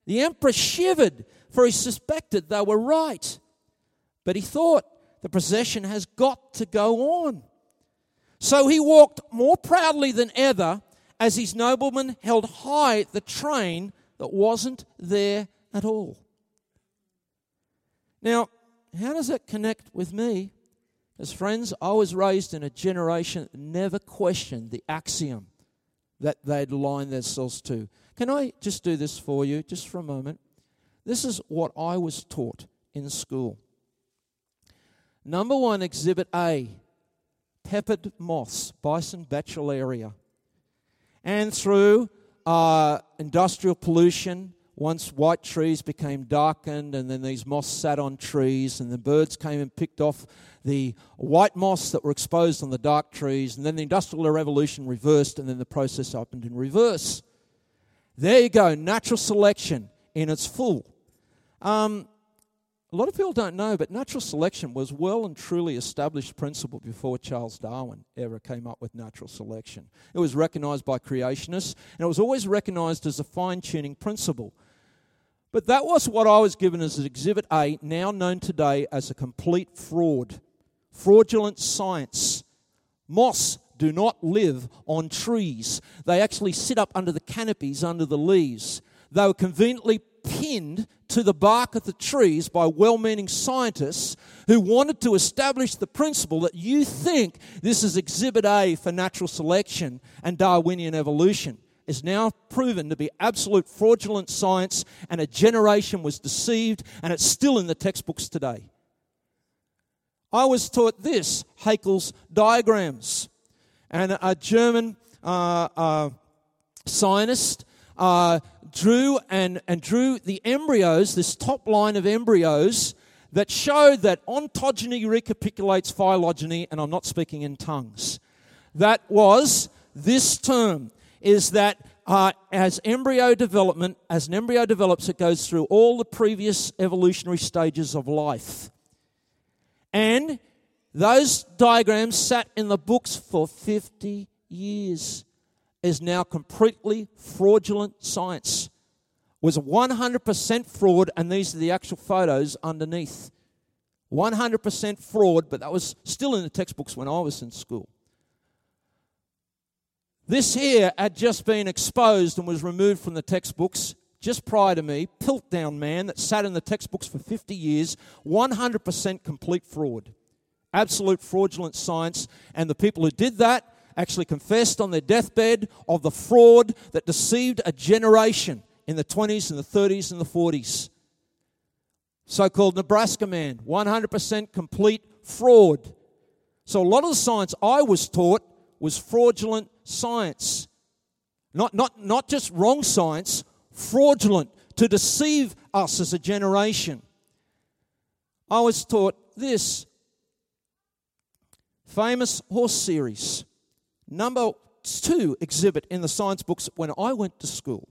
The emperor shivered, for he suspected they were right. But he thought, the procession has got to go on. So he walked more proudly than ever as his noblemen held high the train that wasn't there at all. Now, how does that connect with me? As friends, I was raised in a generation that never questioned the axiom that they'd aligned themselves to. Can I just do this for you, just for a moment? This is what I was taught in school. Number one, Exhibit A peppered moths, Biston betularia. And through uh, industrial pollution, once white trees became darkened, and then these moths sat on trees, and the birds came and picked off the white moths that were exposed on the dark trees, and then the Industrial Revolution reversed, and then the process happened in reverse. There you go, natural selection in its full. Um, a lot of people don't know, but natural selection was well and truly established principle before Charles Darwin ever came up with natural selection. It was recognized by creationists, and it was always recognized as a fine tuning principle. But that was what I was given as Exhibit A, now known today as a complete fraud. Fraudulent science. Moss do not live on trees, they actually sit up under the canopies, under the leaves. They were conveniently pinned to the bark of the trees by well meaning scientists who wanted to establish the principle that you think this is exhibit A for natural selection and Darwinian evolution is now proven to be absolute fraudulent science, and a generation was deceived, and it's still in the textbooks today. I was taught this Haeckel's diagrams, and a German uh, uh, scientist uh, drew and, and drew the embryos, this top line of embryos, that showed that ontogeny recapitulates phylogeny, and I'm not speaking in tongues. That was this term is that uh, as embryo development, as an embryo develops, it goes through all the previous evolutionary stages of life. And those diagrams sat in the books for 50 years is now completely fraudulent science. Was 100% fraud, and these are the actual photos underneath. 100% fraud, but that was still in the textbooks when I was in school. This here had just been exposed and was removed from the textbooks just prior to me. Piltdown man that sat in the textbooks for 50 years, 100% complete fraud. Absolute fraudulent science. And the people who did that actually confessed on their deathbed of the fraud that deceived a generation in the 20s and the 30s and the 40s. So called Nebraska man, 100% complete fraud. So a lot of the science I was taught was fraudulent science. Not, not, not just wrong science, fraudulent to deceive us as a generation. I was taught this famous horse series number two exhibit in the science books when I went to school.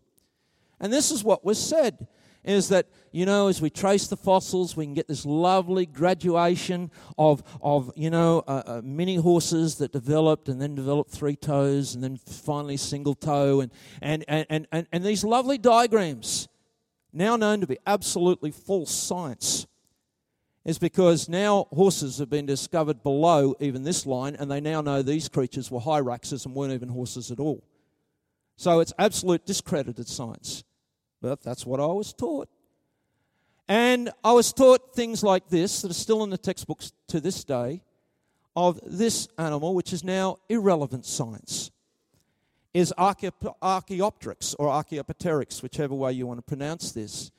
And this is what was said is that, you know, as we trace the fossils, we can get this lovely graduation of, of you know, uh, uh, mini horses that developed and then developed three toes and then finally single toe and, and, and, and, and these lovely diagrams, now known to be absolutely false science is because now horses have been discovered below even this line, and they now know these creatures were hyraxes and weren't even horses at all. So it's absolute discredited science. But that's what I was taught. And I was taught things like this that are still in the textbooks to this day of this animal, which is now irrelevant science, is Archaeopteryx or Archaeopteryx, whichever way you want to pronounce this.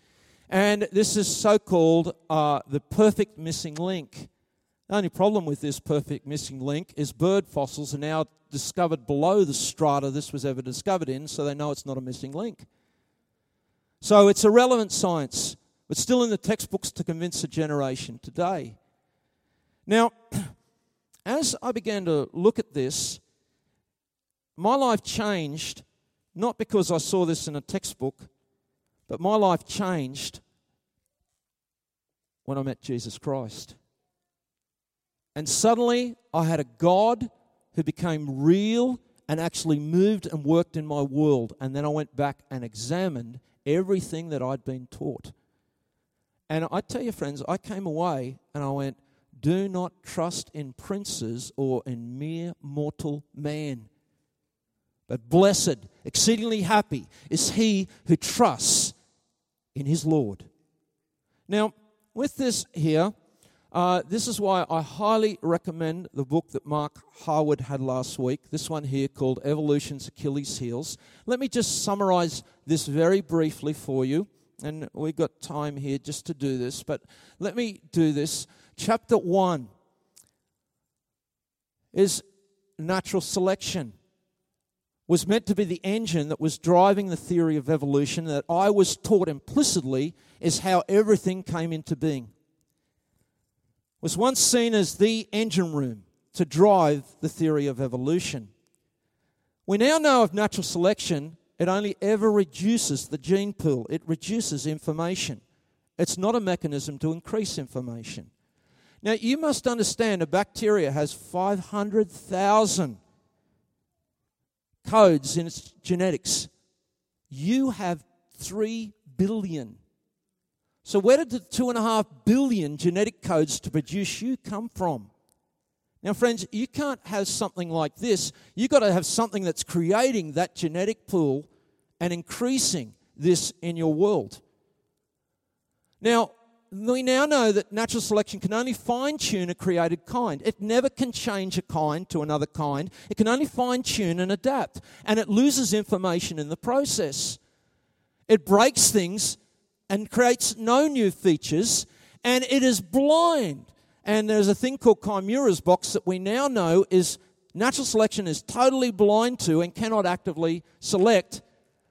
And this is so called uh, the perfect missing link. The only problem with this perfect missing link is bird fossils are now discovered below the strata this was ever discovered in, so they know it's not a missing link. So it's irrelevant science, but still in the textbooks to convince a generation today. Now, as I began to look at this, my life changed not because I saw this in a textbook, but my life changed when I met Jesus Christ. And suddenly I had a God who became real and actually moved and worked in my world. And then I went back and examined everything that I'd been taught. And I tell you, friends, I came away and I went, do not trust in princes or in mere mortal man. But blessed, exceedingly happy is he who trusts in his Lord. Now, with this here, uh, this is why I highly recommend the book that Mark Harwood had last week, this one here called Evolution's Achilles Heels. Let me just summarize this very briefly for you, and we've got time here just to do this, but let me do this. Chapter 1 is natural selection was meant to be the engine that was driving the theory of evolution that I was taught implicitly is how everything came into being. Was once seen as the engine room to drive the theory of evolution. We now know of natural selection, it only ever reduces the gene pool, it reduces information. It's not a mechanism to increase information. Now, you must understand a bacteria has 500,000 codes in its genetics. You have 3 billion. So, where did the 2.5 billion genetic codes to produce you come from? Now, friends, you can't have something like this. You've got to have something that's creating that genetic pool and increasing this in your world. Now, we now know that natural selection can only fine tune a created kind. It never can change a kind to another kind. It can only fine tune and adapt, and it loses information in the process. It breaks things and creates no new features, and it is blind. And there's a thing called Kimura's box that we now know is natural selection is totally blind to and cannot actively select.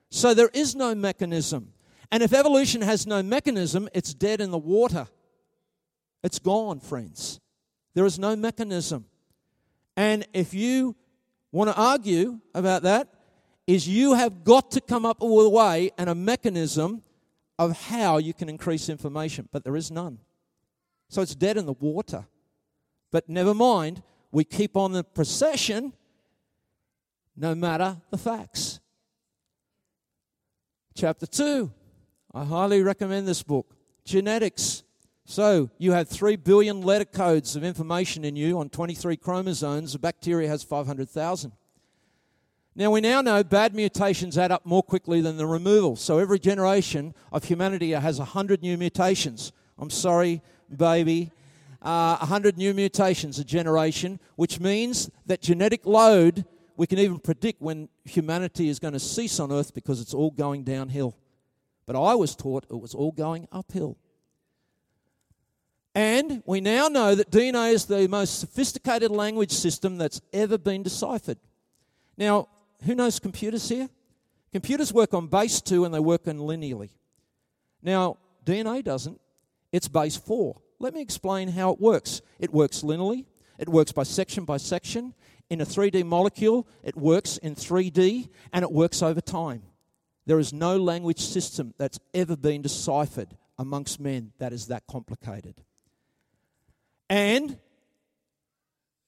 So there is no mechanism. And if evolution has no mechanism, it's dead in the water. It's gone, friends. There is no mechanism. And if you want to argue about that, is you have got to come up with a way and a mechanism of how you can increase information, but there is none. So it's dead in the water. But never mind, we keep on the procession no matter the facts. Chapter 2 I highly recommend this book. Genetics. So, you have 3 billion letter codes of information in you on 23 chromosomes. A bacteria has 500,000. Now, we now know bad mutations add up more quickly than the removal. So, every generation of humanity has 100 new mutations. I'm sorry, baby. Uh, 100 new mutations a generation, which means that genetic load, we can even predict when humanity is going to cease on Earth because it's all going downhill. But I was taught it was all going uphill. And we now know that DNA is the most sophisticated language system that's ever been deciphered. Now, who knows computers here? Computers work on base 2 and they work on linearly. Now, DNA doesn't. It's base 4. Let me explain how it works. It works linearly, it works by section by section. In a 3D molecule, it works in 3D and it works over time. There is no language system that's ever been deciphered amongst men that is that complicated. And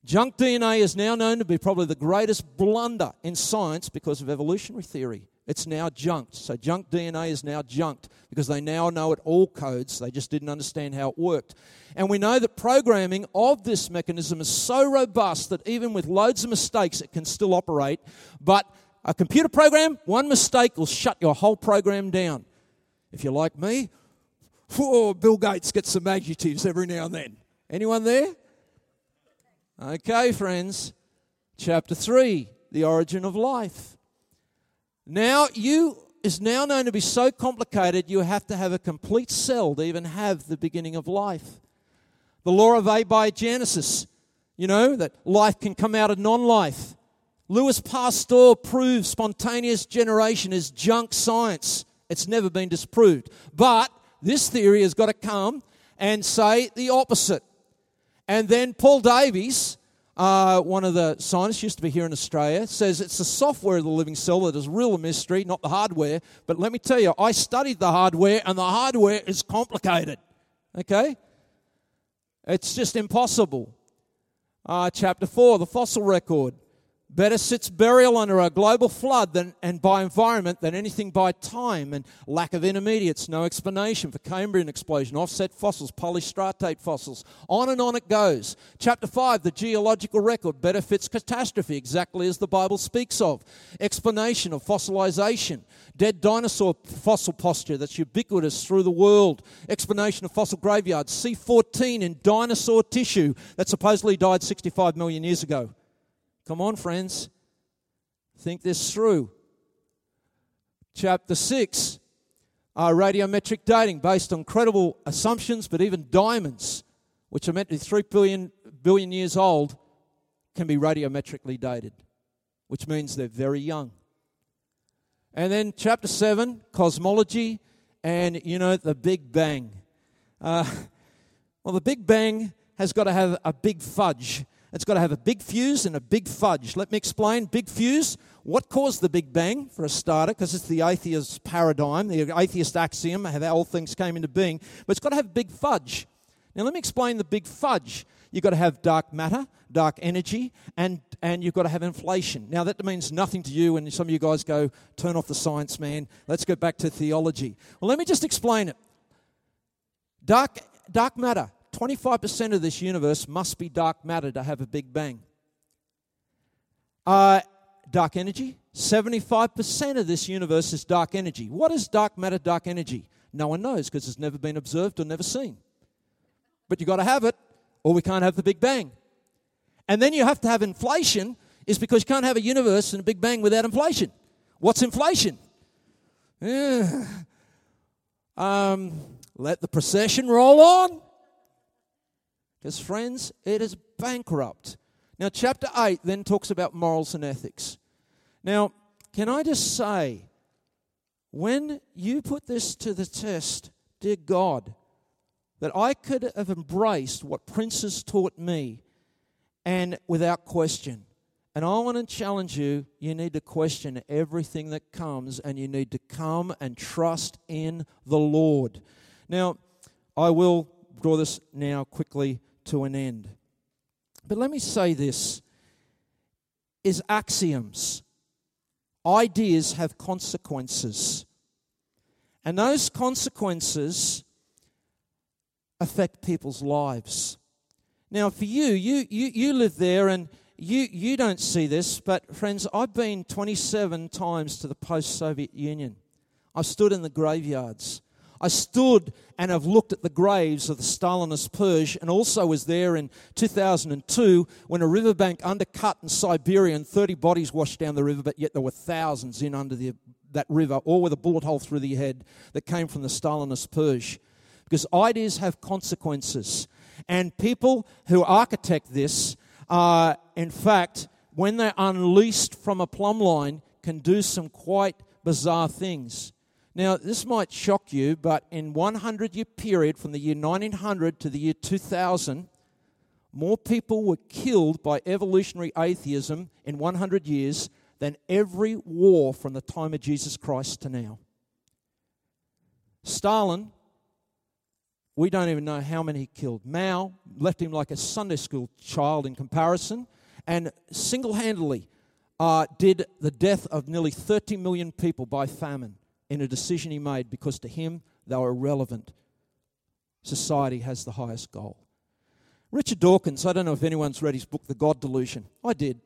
junk DNA is now known to be probably the greatest blunder in science because of evolutionary theory. It's now junked. So, junk DNA is now junked because they now know it all codes. They just didn't understand how it worked. And we know that programming of this mechanism is so robust that even with loads of mistakes, it can still operate. But a computer program, one mistake will shut your whole program down. If you're like me, oh, Bill Gates gets some adjectives every now and then. Anyone there? Okay, friends. Chapter 3 The Origin of Life. Now, you is now known to be so complicated you have to have a complete cell to even have the beginning of life. The law of abiogenesis, you know, that life can come out of non life. Louis Pasteur proved spontaneous generation is junk science. It's never been disproved. But this theory has got to come and say the opposite. And then Paul Davies, uh, one of the scientists, used to be here in Australia, says it's the software of the living cell that is real a mystery, not the hardware. But let me tell you, I studied the hardware, and the hardware is complicated. Okay? It's just impossible. Uh, chapter 4, the fossil record. Better sits burial under a global flood than, and by environment than anything by time and lack of intermediates. No explanation for Cambrian explosion, offset fossils, polystrate fossils. On and on it goes. Chapter 5, the geological record. Better fits catastrophe, exactly as the Bible speaks of. Explanation of fossilization. Dead dinosaur fossil posture that's ubiquitous through the world. Explanation of fossil graveyards. C14 in dinosaur tissue that supposedly died 65 million years ago. Come on, friends. Think this through. Chapter 6 uh, radiometric dating based on credible assumptions, but even diamonds, which are meant to be 3 billion, billion years old, can be radiometrically dated, which means they're very young. And then chapter 7, cosmology, and you know, the Big Bang. Uh, well, the Big Bang has got to have a big fudge It's got to have a big fuse and a big fudge. Let me explain. Big fuse, what caused the Big Bang, for a starter? Because it's the atheist paradigm, the atheist axiom, how all things came into being. But it's got to have big fudge. Now, let me explain the big fudge. You've got to have dark matter, dark energy, and, and you've got to have inflation. Now, that means nothing to you, and some of you guys go, turn off the science, man. Let's go back to theology. Well, let me just explain it. Dark, dark matter, 25% of this universe must be dark matter to have a Big Bang. Uh, dark energy, 75% of this universe is dark energy. What is dark matter, dark energy? No one knows because it's never been observed or never seen. But you've got to have it, or we can't have the Big Bang. And then you have to have inflation, is because you can't have a universe and a Big Bang without inflation. What's inflation? Yeah. Um, let the procession roll on. Because, friends, it is bankrupt. Now, chapter 8 then talks about morals and ethics. Now, can I just say, when you put this to the test, dear God, that I could have embraced what Princes taught me and without question. And I want to challenge you you need to question everything that comes and you need to come and trust in the Lord. Now, I will draw this now quickly to an end. But let me say this is axioms. Ideas have consequences. And those consequences affect people's lives. Now, for you, you, you, you live there and you, you don't see this, but friends, I've been 27 times to the post Soviet Union. I've stood in the graveyards. I stood and have looked at the graves of the Stalinist purge and also was there in 2002 when a riverbank undercut in Siberia and 30 bodies washed down the river, but yet there were thousands in under the, that river, all with a bullet hole through the head that came from the Stalinist purge. Because ideas have consequences. And people who architect this are, in fact, when they're unleashed from a plumb line, can do some quite bizarre things. Now, this might shock you, but in 100 year period from the year 1900 to the year 2000, more people were killed by evolutionary atheism in 100 years than every war from the time of Jesus Christ to now. Stalin, we don't even know how many he killed. Mao left him like a Sunday school child in comparison, and single handedly uh, did the death of nearly 30 million people by famine in a decision he made because to him they were irrelevant. Society has the highest goal. Richard Dawkins, I don't know if anyone's read his book, The God Delusion. I did.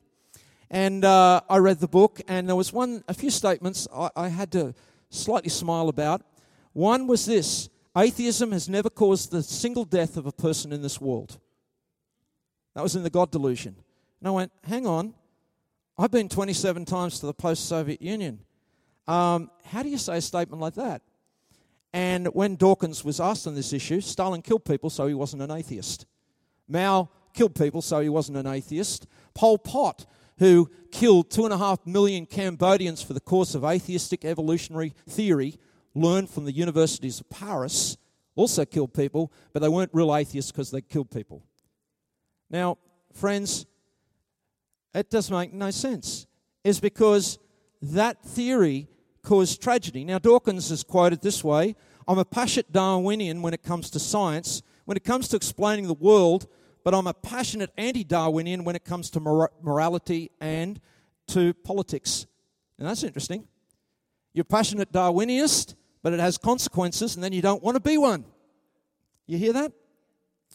And uh, I read the book, and there was one, a few statements I, I had to slightly smile about. One was this atheism has never caused the single death of a person in this world. That was in The God Delusion. And I went, hang on, I've been 27 times to the post Soviet Union. Um, how do you say a statement like that? And when Dawkins was asked on this issue, Stalin killed people, so he wasn't an atheist. Mao killed people, so he wasn't an atheist. Pol Pot, who killed two and a half million Cambodians for the course of atheistic evolutionary theory, learned from the universities of Paris, also killed people, but they weren't real atheists because they killed people. Now, friends, it does make no sense. Is because that theory caused tragedy. Now, Dawkins is quoted this way I'm a passionate Darwinian when it comes to science, when it comes to explaining the world, but I'm a passionate anti Darwinian when it comes to mor- morality and to politics. And that's interesting. You're passionate Darwinianist, but it has consequences, and then you don't want to be one. You hear that?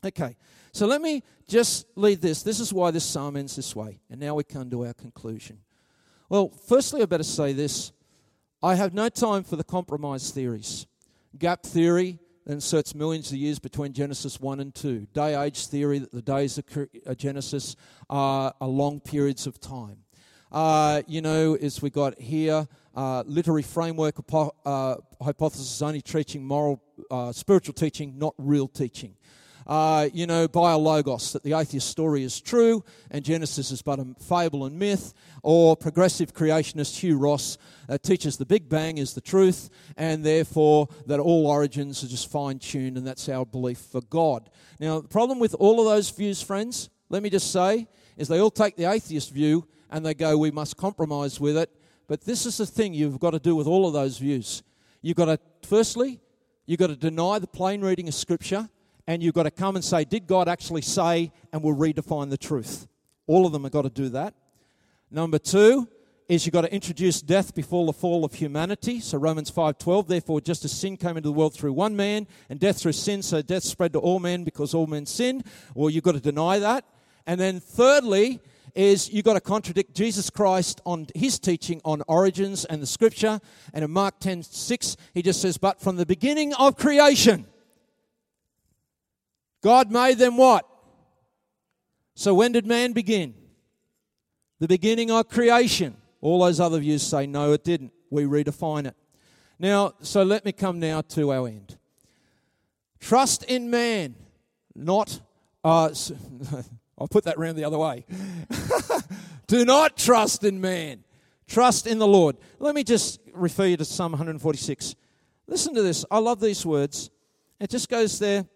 Okay. So let me just lead this. This is why this psalm ends this way. And now we come to our conclusion. Well, firstly, I better say this I have no time for the compromise theories. Gap theory inserts millions of years between Genesis 1 and 2. Day age theory that the days of Genesis are, long periods of time. Uh, you know, as we got here, uh, literary framework uh, hypothesis only teaching moral, uh, spiritual teaching, not real teaching uh, you know, BioLogos, that the atheist story is true and Genesis is but a fable and myth, or progressive creationist Hugh Ross uh, teaches the Big Bang is the truth and therefore that all origins are just fine tuned and that's our belief for God. Now, the problem with all of those views, friends, let me just say, is they all take the atheist view and they go, we must compromise with it. But this is the thing you've got to do with all of those views. You've got to, firstly, you've got to deny the plain reading of Scripture, and you've got to come and say, Did God actually say? And we'll redefine the truth. All of them have got to do that. Number two is you've got to introduce death before the fall of humanity. So Romans 5:12, therefore, just as sin came into the world through one man, and death through sin, so death spread to all men because all men sinned. Well, you've got to deny that. And then thirdly, is you've got to contradict Jesus Christ on his teaching on origins and the scripture. And in Mark 10 6, he just says, But from the beginning of creation, God made them what? So when did man begin? The beginning of creation. All those other views say, no, it didn't. We redefine it. Now, so let me come now to our end. Trust in man, not. Uh, I'll put that round the other way. Do not trust in man. Trust in the Lord. Let me just refer you to Psalm 146. Listen to this. I love these words. It just goes there.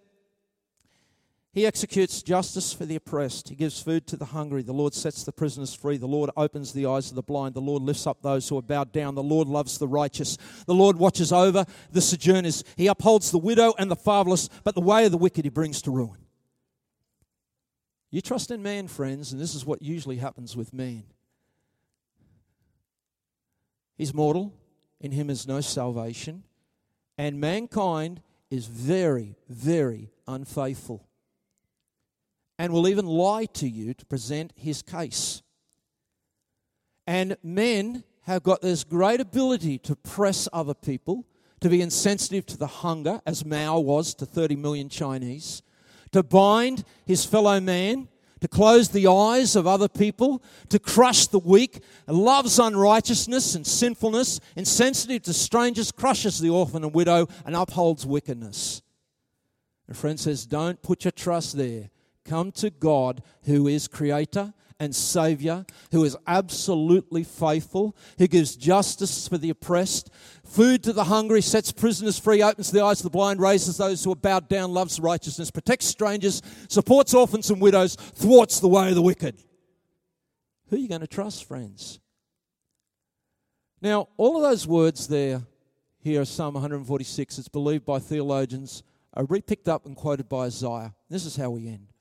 He executes justice for the oppressed. He gives food to the hungry. The Lord sets the prisoners free. The Lord opens the eyes of the blind. The Lord lifts up those who are bowed down. The Lord loves the righteous. The Lord watches over the sojourners. He upholds the widow and the fatherless, but the way of the wicked he brings to ruin. You trust in man, friends, and this is what usually happens with man. He's mortal, in him is no salvation, and mankind is very, very unfaithful and will even lie to you to present his case. And men have got this great ability to press other people, to be insensitive to the hunger, as Mao was to 30 million Chinese to bind his fellow man, to close the eyes of other people, to crush the weak, loves unrighteousness and sinfulness, insensitive to strangers, crushes the orphan and widow, and upholds wickedness. And friend says, don't put your trust there. Come to God who is creator and Savior, who is absolutely faithful, who gives justice for the oppressed, food to the hungry, sets prisoners free, opens the eyes of the blind, raises those who are bowed down, loves righteousness, protects strangers, supports orphans and widows, thwarts the way of the wicked. Who are you going to trust, friends? Now, all of those words there, here, Psalm 146, it's believed by theologians, are repicked up and quoted by Isaiah. This is how we end.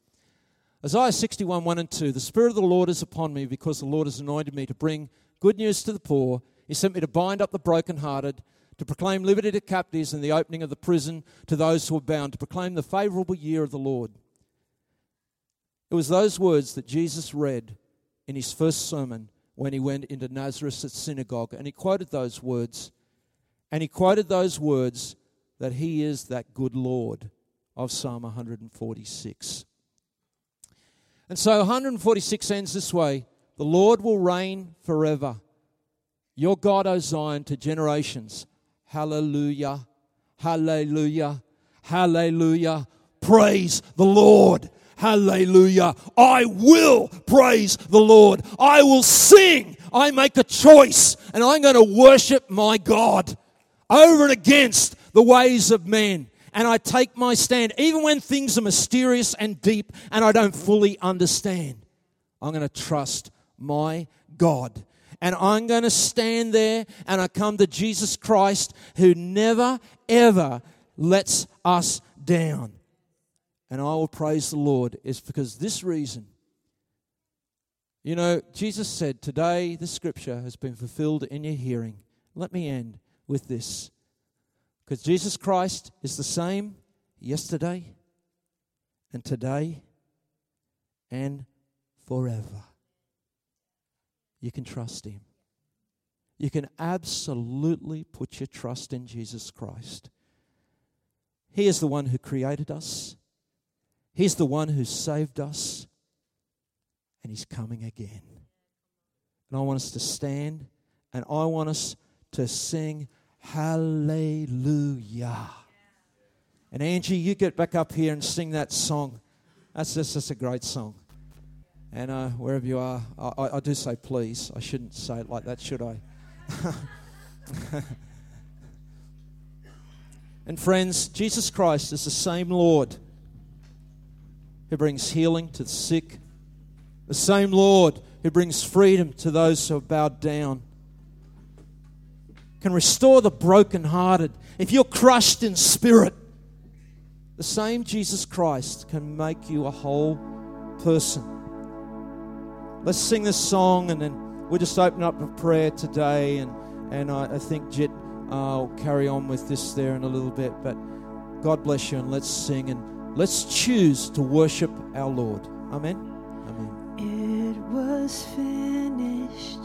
Isaiah 61, 1 and 2 The Spirit of the Lord is upon me because the Lord has anointed me to bring good news to the poor. He sent me to bind up the brokenhearted, to proclaim liberty to captives and the opening of the prison to those who are bound, to proclaim the favorable year of the Lord. It was those words that Jesus read in his first sermon when he went into Nazareth's synagogue. And he quoted those words. And he quoted those words that he is that good Lord of Psalm 146. And so 146 ends this way The Lord will reign forever. Your God, O Zion, to generations. Hallelujah. Hallelujah. Hallelujah. Praise the Lord. Hallelujah. I will praise the Lord. I will sing. I make a choice and I'm going to worship my God over and against the ways of men and I take my stand, even when things are mysterious and deep and I don't fully understand. I'm going to trust my God. And I'm going to stand there and I come to Jesus Christ who never, ever lets us down. And I will praise the Lord. It's because this reason. You know, Jesus said, Today the scripture has been fulfilled in your hearing. Let me end with this. Because Jesus Christ is the same yesterday and today and forever. You can trust Him. You can absolutely put your trust in Jesus Christ. He is the one who created us, He's the one who saved us, and He's coming again. And I want us to stand and I want us to sing. Hallelujah. And Angie, you get back up here and sing that song. That's just a great song. And uh, wherever you are, I, I, do say please. I shouldn't say it like that, should I? and friends, Jesus Christ is the same Lord who brings healing to the sick The same Lord who brings freedom to those who are bowed down can restore the brokenhearted. If you're crushed in spirit, the same Jesus Christ can make you a whole person. Let's sing this song and then we'll just open up a prayer today. And, and I, I think Jet uh, will carry on with this there in a little bit. But God bless you and let's sing and let's choose to worship our Lord. Amen. Amen. It was finished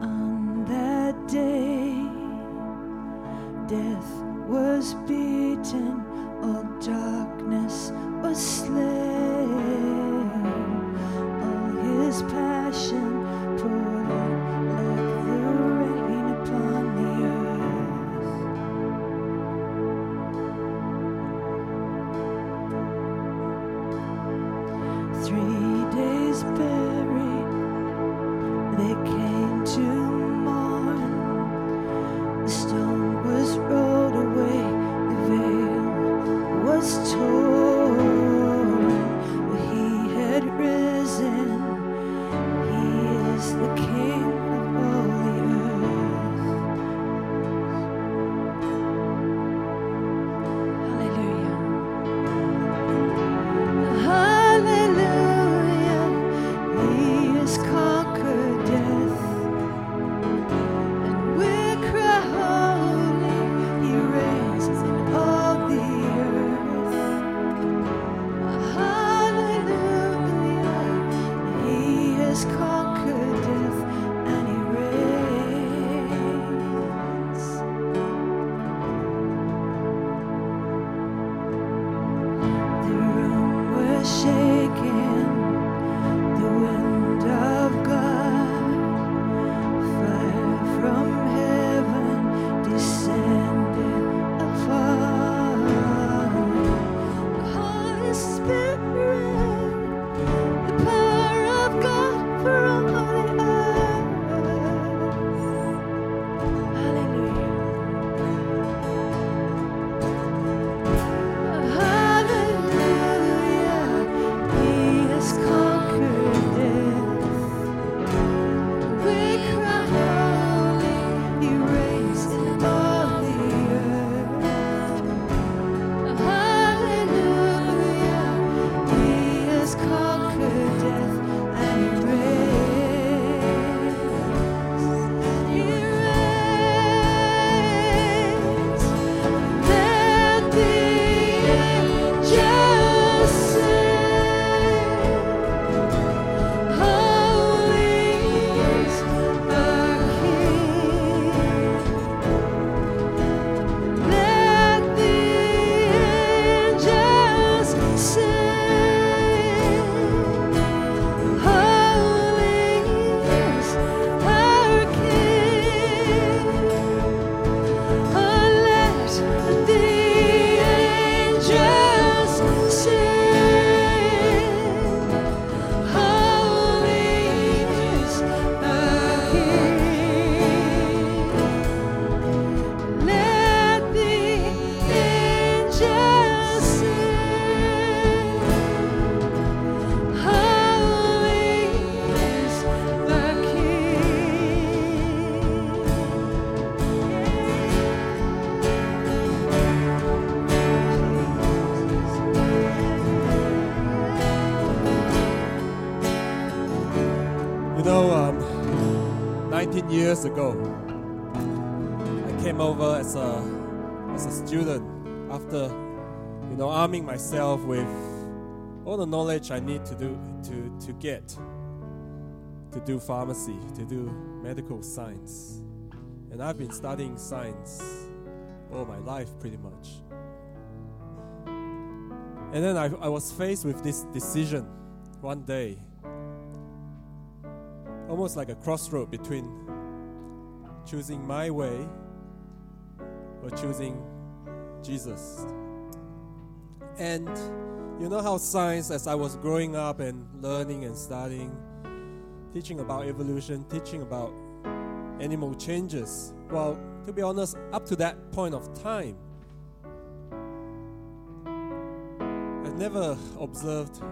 on that day. Death was beaten, all darkness was slain. All his passion years ago, I came over as a as a student after, you know, arming myself with all the knowledge I need to do to to get to do pharmacy, to do medical science, and I've been studying science all my life pretty much. And then I, I was faced with this decision one day almost like a crossroad between choosing my way or choosing Jesus. And you know how science, as I was growing up and learning and studying, teaching about evolution, teaching about animal changes, well, to be honest, up to that point of time, I've never observed